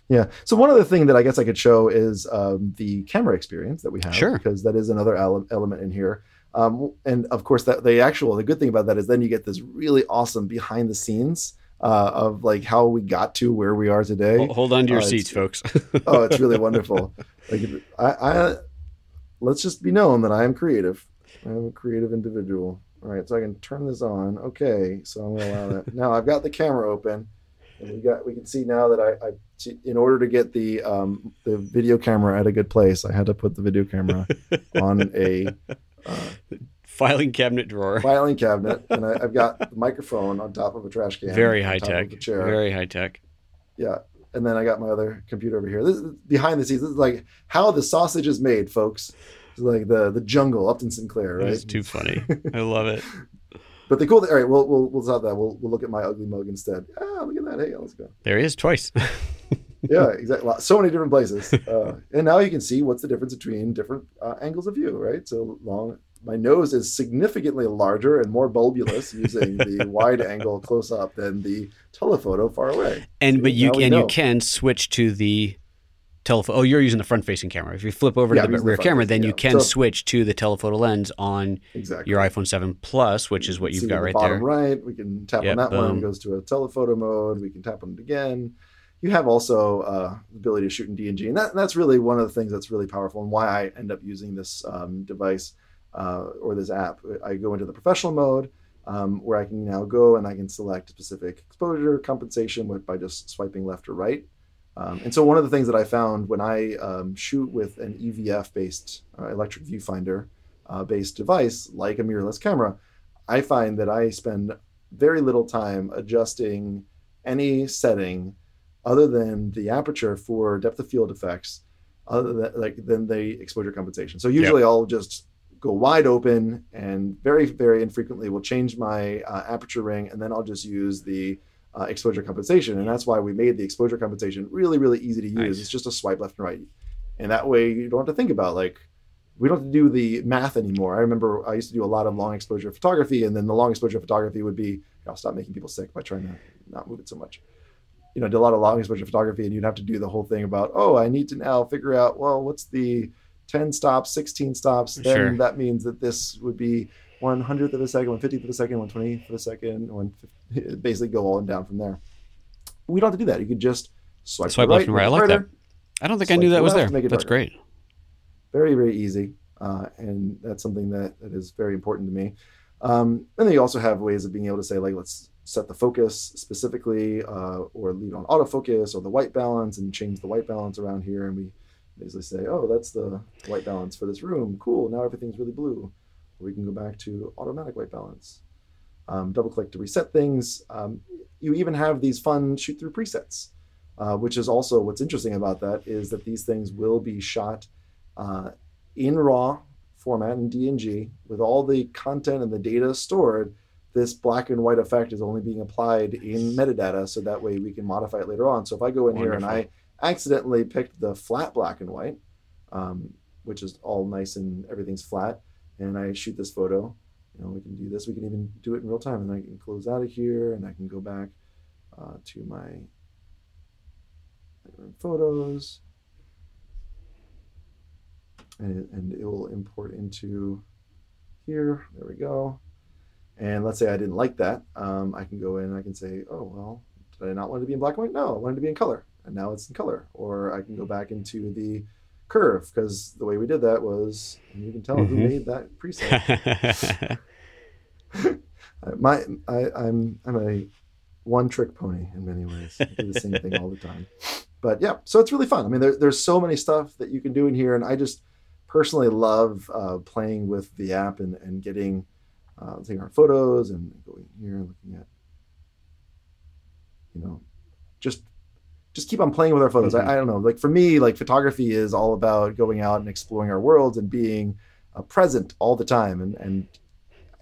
Yeah. So one other thing that I guess I could show is um, the camera experience that we have, Sure. because that is another ele- element in here. Um, and of course, that the actual the good thing about that is then you get this really awesome behind the scenes uh, of like how we got to where we are today. Hold on to your Uh, seats, folks. oh, it's really wonderful. Like I, I, let's just be known that I am creative. I am a creative individual. All right, so I can turn this on. Okay, so I'm gonna allow that. Now I've got the camera open, and we got we can see now that I, I in order to get the um, the video camera at a good place, I had to put the video camera on a uh, Filing cabinet drawer. filing cabinet, and I, I've got the microphone on top of a trash can. Very high tech. the chair. Very high tech. Yeah. And then I got my other computer over here. This is behind the scenes. This is like how the sausage is made, folks. It's like the the jungle, Upton Sinclair, right? is too funny. I love it. But the cool thing, all right, we'll we'll we'll stop that. We'll we'll look at my ugly mug instead. Ah, look at that. Hey, let's go. There he is twice. Yeah, exactly. So many different places. Uh, and now you can see what's the difference between different uh, angles of view, right? So long my nose is significantly larger and more bulbous using the wide angle close up than the telephoto far away. And but you and you can switch to the telephoto. Oh, you're using the front facing camera. If you flip over Yeah, to the rear camera, then you can So- switch to the telephoto lens on exactly your iPhone 7 Plus, which is what you've got the right bottom there. right. We can tap Yep, on that one. boom. It goes to a telephoto mode. We can tap on it again. You have also uh, the ability to shoot in DNG, and that, that's really one of the things that's really powerful and why I end up using this um, device uh, or this app. I go into the professional mode um, where I can now go and I can select specific exposure compensation with, by just swiping left or right. Um, and so one of the things that I found when I um, shoot with an EVF based uh, electric viewfinder uh, based device like a mirrorless camera, I find that I spend very little time adjusting any setting other than the aperture for depth of field effects, other than like than the exposure compensation. So usually I'll just go wide open and very very infrequently will change my uh, aperture ring and then I'll just use the uh, exposure compensation and that's why we made the exposure compensation really really easy to use. Nice. It's just a swipe left and right, and that way you don't have to think about like we don't have to do the math anymore. I remember I used to do a lot of long exposure photography, and then the long exposure photography would be I'll stop making people sick by trying to not move it so much. You know, did a lot of long exposure photography, and you'd have to do the whole thing about oh, I need to now figure out well, what's the 10 stops, 16 stops? Then Sure. that means that this would be one hundredth of a second, one fiftieth of a second, one twentieth of a second, one basically go all and down from there. We don't have to do that. You could just swipe, Swipe the left and right. I like that. I don't think I knew that was there. That's darker. great. very very easy uh, and that's something that, that is very important to me um, and then you also have ways of being able to say like let's set the focus specifically uh, or leave it on autofocus or the white balance and change the white balance around here and we basically say oh that's the white balance for this room. Cool. Now everything's really blue. Or we can go back to automatic white balance. Um, double click to reset things. Um, you even have these fun shoot through presets uh, which is also what's interesting about that is that these things will be shot uh, in raw format in DNG with all the content and the data stored. This black and white effect is only being applied in metadata, so that way we can modify it later on. So if I go in here and I accidentally picked the flat black and white, um, which is all nice and everything's flat, and I shoot this photo, you know, we can do this. We can even do it in real time, and I can close out of here, and I can go back uh, to my photos. And it, and it will import into here. There we go. And let's say I didn't like that um, I can go in I can say oh well did I not want it to be in black and white? No I wanted to be in color and now it's in color or I can go back into the curve because the way we did that was and you can tell who Mhm. made that preset my I, I'm I'm a one trick pony in many ways. I do the same thing all the time. But yeah, so it's really fun. I mean, there, there's so many stuff that you can do in here, and I just personally love uh, playing with the app and and getting uh, taking our photos and going here and looking at you know just just keep on playing with our photos. Mhm. I, I don't know. Like for me, like photography is all about going out and exploring our worlds and being uh, present all the time and and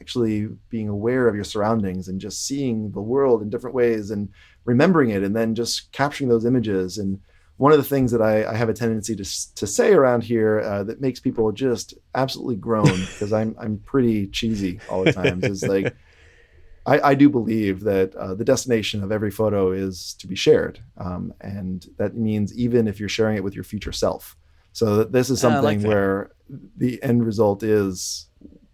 actually being aware of your surroundings and just seeing the world in different ways and remembering it and then just capturing those images and one of the things that I, I have a tendency to, to say around here uh, that makes people just absolutely groan because I'm, I'm pretty cheesy all the times is like I, I do believe that uh, the destination of every photo is to be shared um, and that means even if you're sharing it with your future self so that this is Ah, I like something where the end result is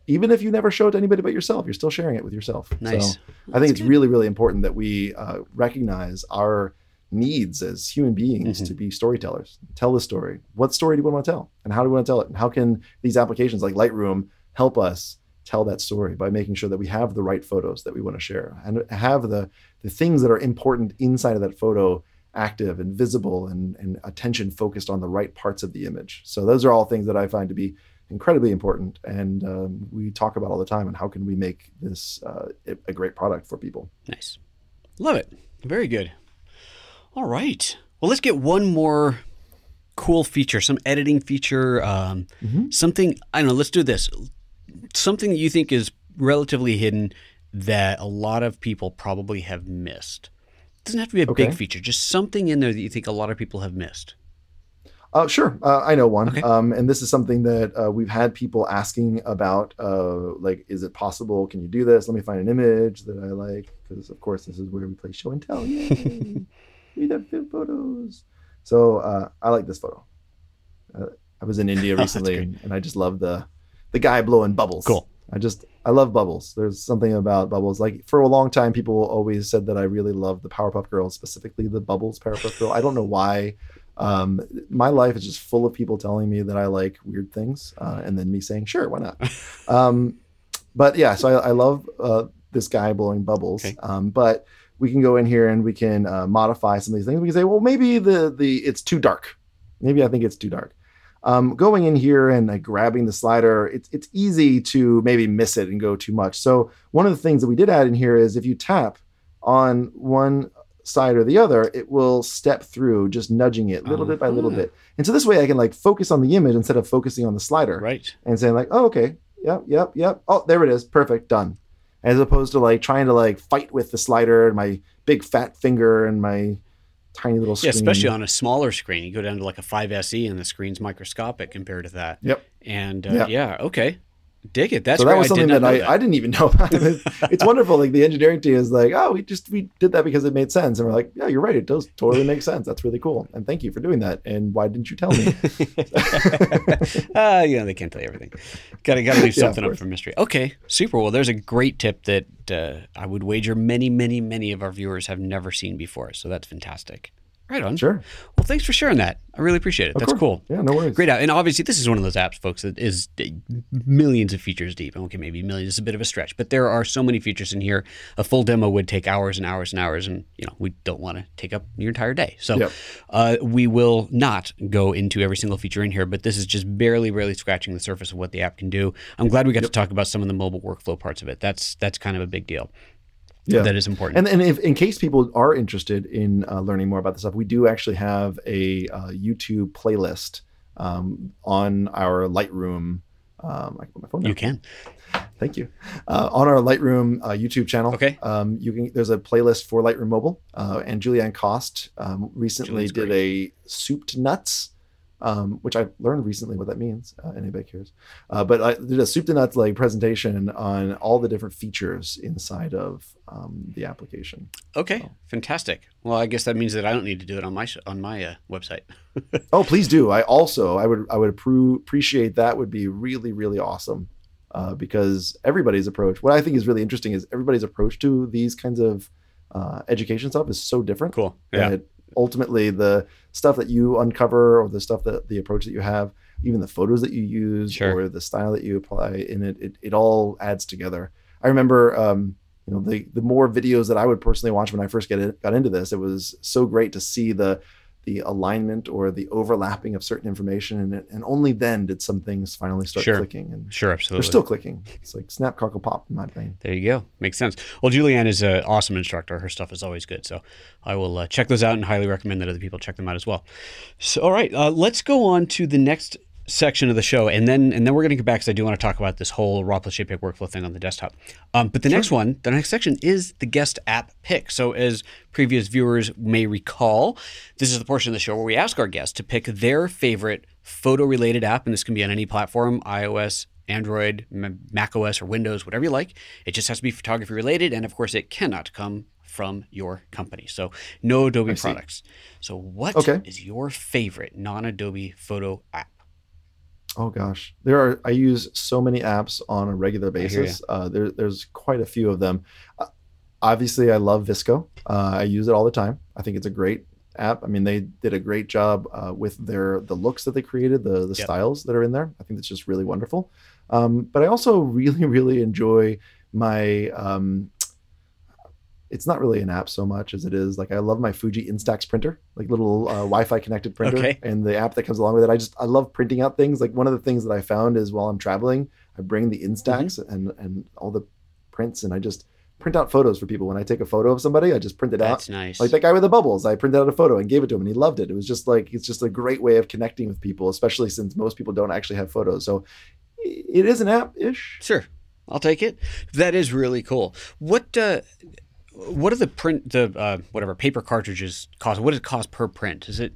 even if you never show it to anybody but yourself, you're still sharing it with yourself. nice. So I think it's really, really important that we uh, recognize our needs as human beings Mhm. to be storytellers. Tell the story. What story do we want to tell? And how do we want to tell it? And how can these applications like Lightroom help us tell that story by making sure that we have the right photos that we want to share and have the, the things that are important inside of that photo active and visible and, and attention focused on the right parts of the image. So those are all things that I find to be incredibly important and um, we talk about all the time and how can we make this uh, a- great product for people Nice. Love it. Very good. All right. Well, let's get one more cool feature, some editing feature, um, Mhm. something. I don't know. Let's do this. Something that you think is relatively hidden that a lot of people probably have missed. It doesn't have to be a Okay. big feature, just something in there that you think a lot of people have missed. Uh, sure, uh, I know one. Okay. Um, and this is something that uh, we've had people asking about. Uh, like, is it possible? Can you do this? Let me find an image that I like, because of course this is where we play show and tell. Yay! we have good photos. So uh, I like this photo. Uh, I was in India Oh, recently, and I just love the the guy blowing bubbles. Cool. I just I love bubbles. There's something about bubbles. Like for a long time, people always said that I really love the Powerpuff Girls, specifically the Bubbles Powerpuff Girl. I don't know why. Um, my life is just full of people telling me that I like weird things, uh, and then me saying, "Sure, why not?" um, but yeah, so I, I love uh, this guy blowing bubbles. Okay. Um, but we can go in here and we can uh, modify some of these things. We can say, well, maybe the the it's too dark. Maybe I think it's too dark. Um, going in here and like, grabbing the slider, it's it's easy to maybe miss it and go too much. So one of the things that we did add in here is if you tap on one side or the other, it will step through, just nudging it little bit by little Uh-huh. bit. And so this way, I can like focus on the image instead of focusing on the slider Right. and saying like, oh, okay, yep, yep, yep. Oh, there it is, perfect, done. As opposed to like trying to like fight with the slider and my big fat finger and my tiny little Yeah, especially on a smaller screen. You go down to like a 5SE and the screen's microscopic compared to that. Yep. And uh, Yeah. yeah. okay. Dig it. That's so that great. was I something did not that I, I didn't even know about. It's- it's wonderful. Like the engineering team is like, oh, we just we did that because it made sense, and we're like, yeah, you're right. It does totally make sense. That's really cool, and thank you for doing that. And why didn't you tell me? uh, you know, they can't tell you everything. Got to got to leave Yeah, something up for mystery. Okay, super. Well, there's a great tip that uh, I would wager many, many, many of our viewers have never seen before. So that's fantastic. Right on. sure, Well, thanks for sharing that. I really appreciate it. Of that's course. cool. Yeah, no worries. Great app. And obviously, this is one of those apps, folks, that is millions of features deep. Okay, maybe millions is a bit of a stretch, but there are so many features in here. A full demo would take hours and hours and hours, and you know we don't want to take up your entire day. So Yep. uh, we will not go into every single feature in here, but this is just barely, barely scratching the surface of what the app can do. I'm glad we got to talk about some of the mobile workflow parts of it. That's that's kind of a big deal. Yeah. That is important. And, and if in case people are interested in uh, learning more about this stuff, we do actually have a uh, YouTube playlist um, on our Lightroom. Um, I can put my phone down. you can. Thank you. Uh, on our Lightroom uh, YouTube channel, Okay. um, you can. There's a playlist for Lightroom Mobile, uh, and Julieanne Kost um, recently Julieanne's did a soup to nuts, um, which I learned recently what that means. Uh, anybody cares? Uh, but I did a soup to nuts like presentation on all the different features inside of um, the application. Okay, fantastic. Well, I guess that means that I don't need to do it on my on my uh, website. Oh, please do. I also I would I would appro- appreciate that. Would be really really awesome. Uh, because everybody's approach, what I think is really interesting is everybody's approach to these kinds of uh, education stuff is so different. Cool. Yeah. ultimately the stuff that you uncover or the stuff that the approach that you have even the photos that you use Sure. or the style that you apply in it it, it all adds together i remember um, you know the the more videos that i would personally watch when i first get it, got into this it was so great to see the the alignment or the overlapping of certain information and, it, and only then did some things finally start Sure. clicking and Sure, absolutely. they're still clicking it's like snap crackle pop in my brain There you go. Makes sense. Well, Julieanne is an awesome instructor. Her stuff is always good. So I will uh, check those out and highly recommend that other people check them out as well. So, all right, uh, let's go on to the next section of the show, and then and then we're going to get back because I do want to talk about this whole raw plus JPEG workflow thing on the desktop. Um, but the next one, the next section is the guest app pick. So as previous viewers may recall, this is the portion of the show where we ask our guests to pick their favorite photo related app, and this can be on any platform, iOS, Android, Mac OS, or Windows, whatever you like. It just has to be photography related, and of course, it cannot come from your company. So no Adobe products. So what is Okay. your favorite non-Adobe photo app? Oh gosh, there are. I use so many apps on a regular basis. Uh, there, there's quite a few of them. Uh, obviously, I love VSCO. Uh, I use it all the time. I think it's a great app. I mean, they did a great job uh, with their the looks that they created, the the Yep. styles that are in there. I think it's just really wonderful. Um, but I also really, really enjoy my. Um, it's not really an app so much as it is like I love my Fuji Instax printer, like little uh, Wi-Fi connected printer, Okay. and the app that comes along with it. I just I love printing out things. Like one of the things that I found is while I'm traveling, I bring the Instax Mm-hmm. and and all the prints, and I just print out photos for people. When I take a photo of somebody, I just print it out. That's nice. Like that guy with the bubbles, I printed out a photo and gave it to him, and he loved it. It was just like it's just a great way of connecting with people, especially since most people don't actually have photos. So it is an app ish. Sure, I'll take it. That is really cool. What uh, what are the print the uh, whatever paper cartridges cost? What does it cost per print? Is it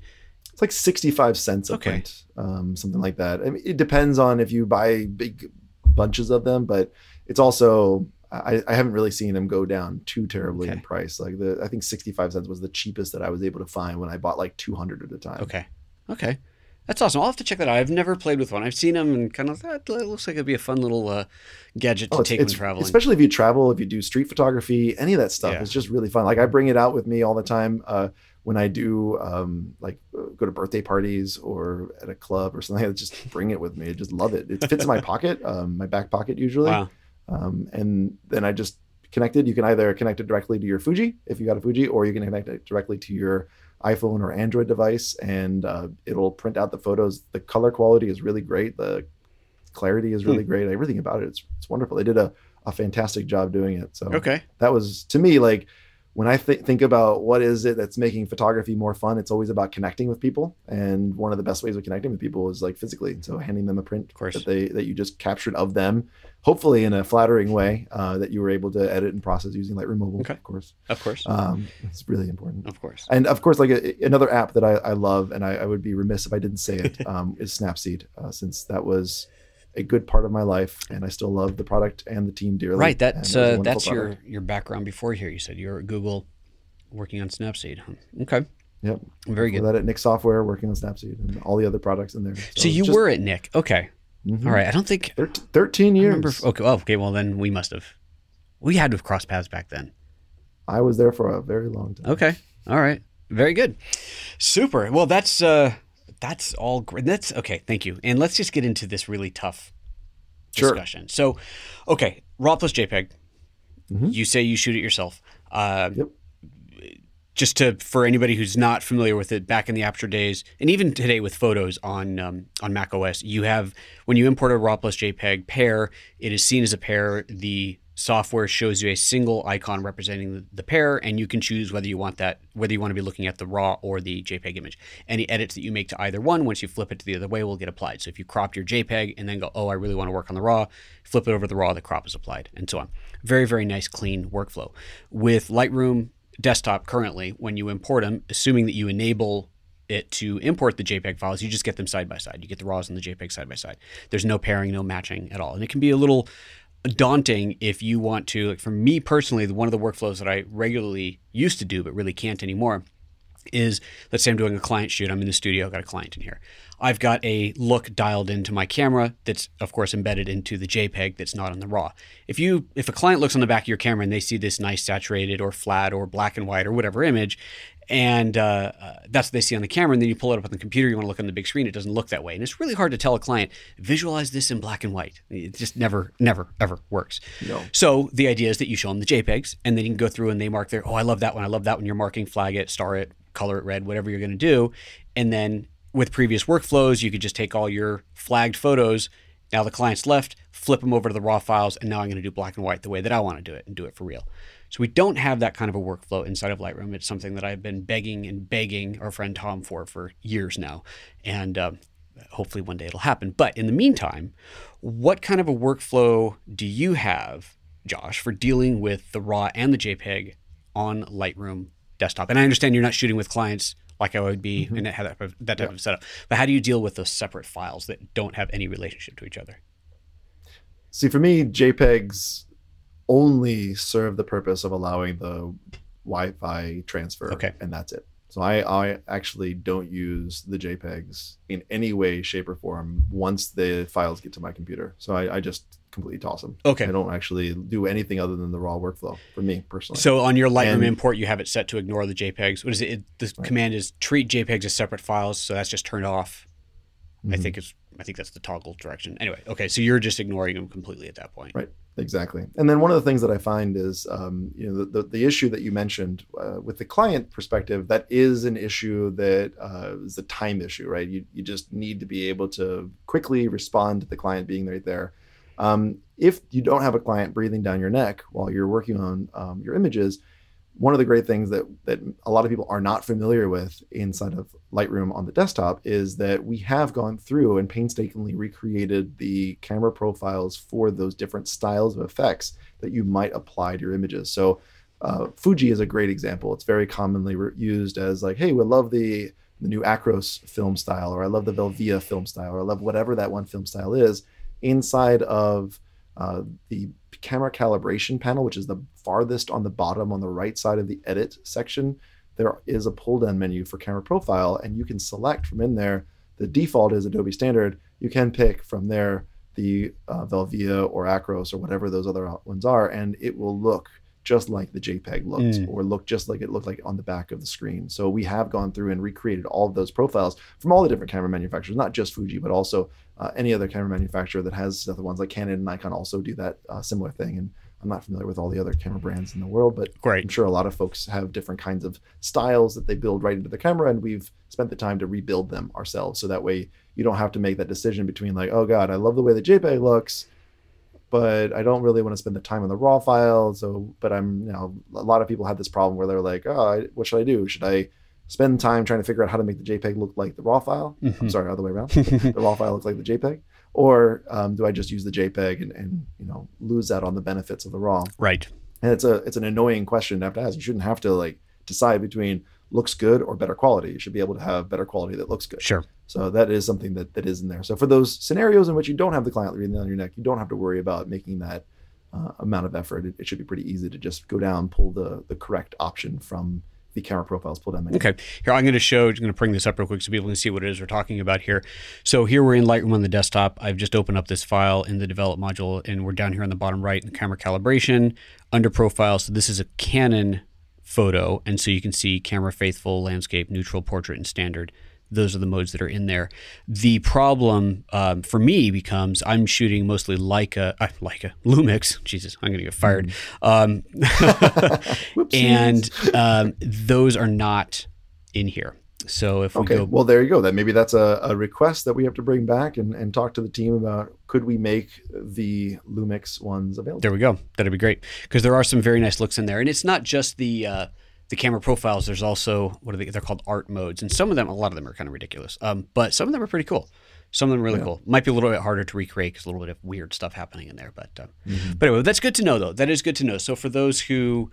it's like 65 cents a Okay. print, um, something like that. I mean, it depends on if you buy big bunches of them, but it's also I, I haven't really seen them go down too terribly in price. Like the I think 65 cents was the cheapest that I was able to find when I bought like 200 at a time. Okay. Okay. That's awesome. I'll have to check that out. I've never played with one. I've seen them and kind of that looks like it'd be a fun little uh, gadget to Oh, it's, take when traveling. especially if you travel, if you do street photography, any of that stuff. Yeah. It's just really fun. Like I bring it out with me all the time uh, when I do um, like go to birthday parties or at a club or something. I just bring it with me. I just love it. It fits in my pocket, um, my back pocket usually, wow. um, and then I just connect it. You can either connect it directly to your Fuji if you got a Fuji, or you can connect it directly to your iPhone or Android device, and uh, it'll print out the photos. The color quality is really great. The clarity is Hmm. really great. Everything about it, it's, it's wonderful. They did a, a fantastic job doing it. So Okay. that was to me like when I th- think about what is it that's making photography more fun, it's always about connecting with people. And one of the best ways of connecting with people is like physically. So handing them a print Of course. that they that you just captured of them, hopefully in a flattering way uh, that you were able to edit and process using Lightroom Mobile, Okay. of course. Of course. Um, it's really important. of course. And of course, like a, another app that I, I love, and I, I would be remiss if I didn't say it, um, is Snapseed, uh, since that was a good part of my life, and I still love the product and the team dearly. Right. That's it was a uh, that's your product. your background before here. You said you're at Google working on Snapseed. Okay. Yep. Very good. that at Nik Software, working on Snapseed and all the other products in there. So you just- were at Nik. Okay. mhm. All right. I don't think Thirt- Thirteen years. remember. Okay. Oh, okay. Well, then we must have. We had to have crossed paths back then. I was there for a very long time. Okay. All right. Very good. Super. Well, that's uh that's all great. That's okay. Thank you. And let's just get into this really tough Sure. discussion. So, okay, RAW plus JPEG. Mhm. You say you shoot it yourself. Uh, Yep. Just to for anybody who's not familiar with it, back in the Aperture days, and even today with photos on um, on Mac OS, you have when you import a RAW plus JPEG pair, it is seen as a pair. The software shows you a single icon representing the, pair, and you can choose whether you want that, whether you want to be looking at the RAW or the JPEG image. Any edits that you make to either one, once you flip it to the other way, will get applied. So if you cropped your JPEG and then go, oh, I really want to work on the RAW, flip it over to the RAW, the crop is applied, and so on. Very, very nice, clean workflow. With Lightroom desktop currently, when you import them, assuming that you enable it to import the JPEG files, you just get them side by side. You get the RAWs and the JPEG side by side. There's no pairing, no matching at all. And it can be a little daunting if you want to, like for me personally, one of the workflows that I regularly used to do but really can't anymore is let's say I'm doing a client shoot. I'm in the studio, I've got a client in here. I've got a look dialed into my camera that's of course embedded into the JPEG that's not on the RAW. If you if a client looks on the back of your camera and they see this nice saturated or flat or black and white or whatever image, and uh, uh, that's what they see on the camera, and then you pull it up on the computer, you want to look on the big screen, it doesn't look that way, and it's really hard to tell a client visualize this in black and white. It just never, never, ever works. No. So the idea is that you show them the JPEGs, and then you can go through and they mark their, oh, I love that one, I love that one. You're marking, flag it, star it, color it red, whatever you're going to do, and then with previous workflows, you could just take all your flagged photos. Now the client's left, flip them over to the raw files, and now I'm going to do black and white the way that I want to do it and do it for real. So we don't have that kind of a workflow inside of Lightroom. It's something that I've been begging and begging our friend Tom for for years now, and um, hopefully one day it'll happen. But in the meantime, what kind of a workflow do you have, Josh, for dealing with the RAW and the JPEG on Lightroom desktop? And I understand you're not shooting with clients like I would be and have that, that type of setup. But how do you deal with those separate files that don't have any relationship to each other? See, for me, JPEGs only serve the purpose of allowing the Wi-Fi transfer, Okay. and that's it. So I, I actually don't use the JPEGs in any way, shape, or form once the files get to my computer. So I, I just completely toss them. Okay. I don't actually do anything other than the raw workflow for me personally. So on your Lightroom And- import, you have it set to ignore the JPEGs. What is it? it the command is treat JPEGs as separate files, so that's just turned off. I Mhm. think it's I think that's the toggle direction. Anyway, okay, so you're just ignoring them completely at that point. Right. Exactly. And then one of the things that I find is, um, you know, the, the, the issue that you mentioned uh, with the client perspective, that is an issue that uh, is a time issue, right? You, you just need to be able to quickly respond to the client being right there. Um, if you don't have a client breathing down your neck while you're working on um, your images, one of the great things that that a lot of people are not familiar with inside of Lightroom on the desktop is that we have gone through and painstakingly recreated the camera profiles for those different styles of effects that you might apply to your images. So uh, Fuji is a great example. It's very commonly re- used as like, hey, we love the the new Acros film style, or I love the Velvia film style, or I love whatever that one film style is, inside of uh, the camera calibration panel, which is the farthest on the bottom on the right side of the edit section, there is a pull down menu for camera profile, and you can select from in there. The default is Adobe Standard. You can pick from there the uh, Velvia or Acros or whatever those other ones are, and it will look just like the JPEG looked mm. or look just like it looked like on the back of the screen. So we have gone through and recreated all of those profiles from all the different camera manufacturers, not just Fuji, but also uh, any other camera manufacturer that has other ones like Canon and Nikon also do that uh, similar thing. And I'm not familiar with all the other camera brands in the world, but Great. I'm sure a lot of folks have different kinds of styles that they build right into the camera, and we've spent the time to rebuild them ourselves. So that way you don't have to make that decision between like, oh God, I love the way the JPEG looks but I don't really want to spend the time on the raw file. So, but I'm, you know, a lot of people had this problem where they're like, oh, what should I do? Should I spend time trying to figure out how to make the JPEG look like the raw file? Mm-hmm. I'm sorry, other way around. the raw file looks like the JPEG. Or um, do I just use the JPEG and, and, you know, lose out on the benefits of the raw? Right. And it's a, it's an annoying question to have to ask. You shouldn't have to like decide between looks good or better quality. You should be able to have better quality that looks good. Sure. So that is something that, that is in there. So for those scenarios in which you don't have the client breathing on your neck, you don't have to worry about making that uh, amount of effort. It, it, should be pretty easy to just go down, pull the the correct option from the camera profiles pulled down. Okay, here I'm going to show. I'm going to bring this up real quick so people can see what it is we're talking about here. So here we're in Lightroom on the desktop. I've just opened up this file in the develop module, and we're down here on the bottom right in the camera calibration under profile. So this is a Canon photo, and so you can see camera faithful, landscape, neutral, portrait, and standard those are the modes that are in there. The problem um, for me becomes I'm shooting mostly Leica, uh, Leica Lumix. Jesus, I'm going to get fired. Um, and um, those are not in here. So if okay, we go, well, there you go. That maybe that's a, a, request that we have to bring back and, and talk to the team about. Could we make the Lumix ones available? There we go. That'd be great because there are some very nice looks in there, and it's not just the. Uh, the camera profiles, there's also what are they? They're called art modes, and some of them, a lot of them are kind of ridiculous. Um, but some of them are pretty cool. Some of them are really yeah. cool. Might be a little bit harder to recreate because a little bit of weird stuff happening in there. But uh, mm-hmm. but anyway, that's good to know though. That is good to know. So for those who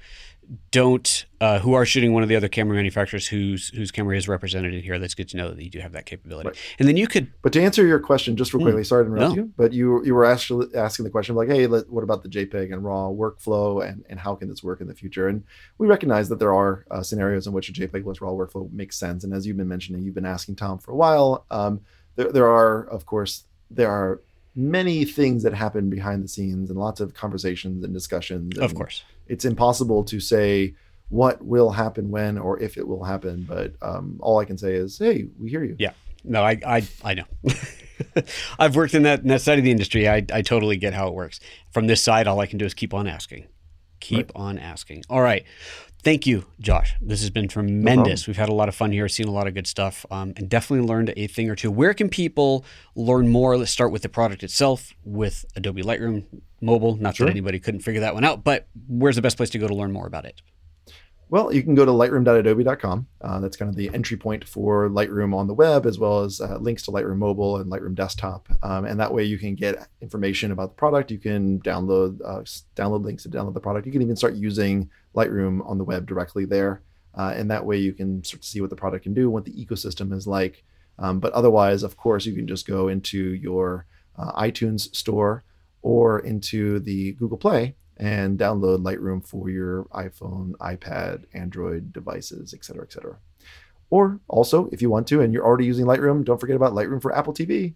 don't uh, who are shooting one of the other camera manufacturers whose whose camera is represented in here. That's good to know that you do have that capability. Right. And then you could. But to answer your question, just real hmm. quickly, mm, sorry to interrupt no. you, but you you were actually asking the question like, hey, let, what about the JPEG and RAW workflow, and and how can this work in the future? And we recognize that there are uh, scenarios in which a JPEG plus RAW workflow makes sense. And as you've been mentioning, you've been asking Tom for a while. Um, there there are of course there are many things that happen behind the scenes and lots of conversations and discussions. And of course, it's impossible to say what will happen when or if it will happen. But um, all I can say is, hey, we hear you. Yeah. No, I I, I know. I've worked in that, in that side of the industry. I, I totally get how it works. From this side, all I can do is keep on asking. Keep right. on asking. All right. Thank you, Josh. This has been tremendous. No We've had a lot of fun here, seen a lot of good stuff, um, and definitely learned a thing or two. Where can people learn more? Let's start with the product itself with Adobe Lightroom Mobile. Not sure. that anybody couldn't figure that one out, but where's the best place to go to learn more about it? Well, you can go to lightroom.adobe.com. Uh, that's kind of the entry point for Lightroom on the web, as well as uh, links to Lightroom Mobile and Lightroom Desktop. Um, and that way, you can get information about the product. You can download uh, download links to download the product. You can even start using Lightroom on the web directly there. Uh, and that way, you can start to see what the product can do, what the ecosystem is like. Um, but otherwise, of course, you can just go into your uh, iTunes store or into the Google Play and download Lightroom for your iPhone, iPad, Android devices, et cetera, et cetera. Or also, if you want to, and you're already using Lightroom, don't forget about Lightroom for Apple TV.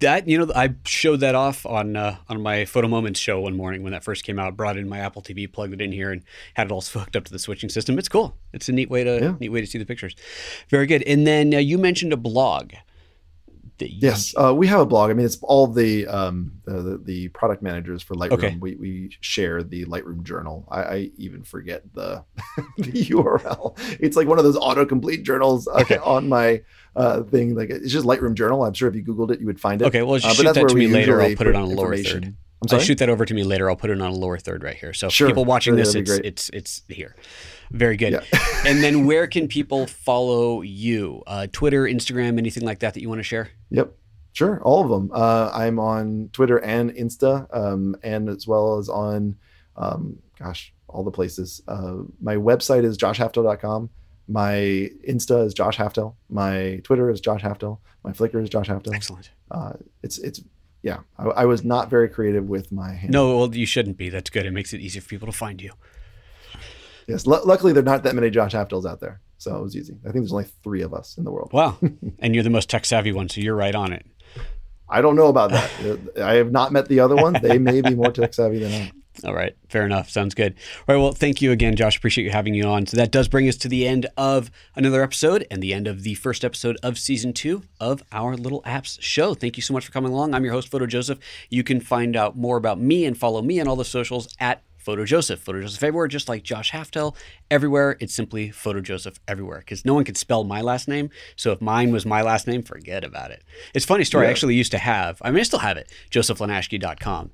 That you know, I showed that off on uh, on my Photo Moments show one morning when that first came out. Brought in my Apple TV, plugged it in here, and had it all hooked up to the switching system. It's cool. It's a neat way to yeah. neat way to see the pictures. Very good. And then uh, you mentioned a blog yes, uh, we have a blog. I mean, it's all the um, the, the, product managers for Lightroom. Okay. We, we share the Lightroom journal. I, I even forget the the URL. It's like one of those autocomplete journals uh, okay. on my uh, thing. Like it's just Lightroom journal. I'm sure if you Googled it, you would find it. Okay, well, uh, shoot that to me later. I'll put it on a lower third. I'm sorry? I'll shoot that over to me later. I'll put it on a lower third right here. So sure. people watching sure, this, it's, it's it's here. Very good. Yeah. and then where can people follow you? Uh, Twitter, Instagram, anything like that that you want to share? Yep. Sure, all of them. Uh, I'm on Twitter and Insta, um, and as well as on, um, gosh, all the places. Uh, my website is joshhaftel.com. my Insta is Josh Haftel. My Twitter is Josh Haftel. My Flickr is Josh Haftel. Excellent. Uh, it's it's yeah. I, I, was not very creative with my. Handle. No, well, you shouldn't be. That's good. It makes it easier for people to find you. Yes, l- luckily there are not that many Josh Haftels out there, so it was easy. I think there's only three of us in the world. Wow, and you're the most tech savvy one, so you're right on it. I don't know about that. I have not met the other ones. They may be more tech savvy than I. All right, fair enough. Sounds good. All right, well, thank you again, Josh. Appreciate you having you on. So that does bring us to the end of another episode and the end of the first episode of season two of our Little Apps show. Thank you so much for coming along. I'm your host, Photo Joseph. You can find out more about me and follow me on all the socials at Photo Joseph. Photo Joseph everywhere, just like Josh Haftel. Everywhere, it's simply Photo Joseph everywhere because no one could spell my last name. So if mine was my last name, forget about it. It's funny story. Yeah. I actually used to have, I mean, I still have it, josephlinaschke.com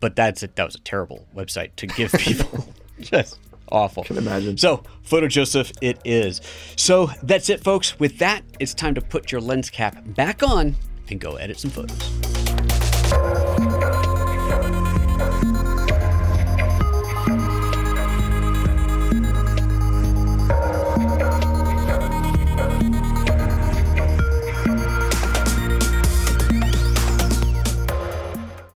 but that's a, that was a terrible website to give people. Just awful. Can imagine. So, Photo Joseph, it is. So that's it, folks. With that, it's time to put your lens cap back on and go edit some photos.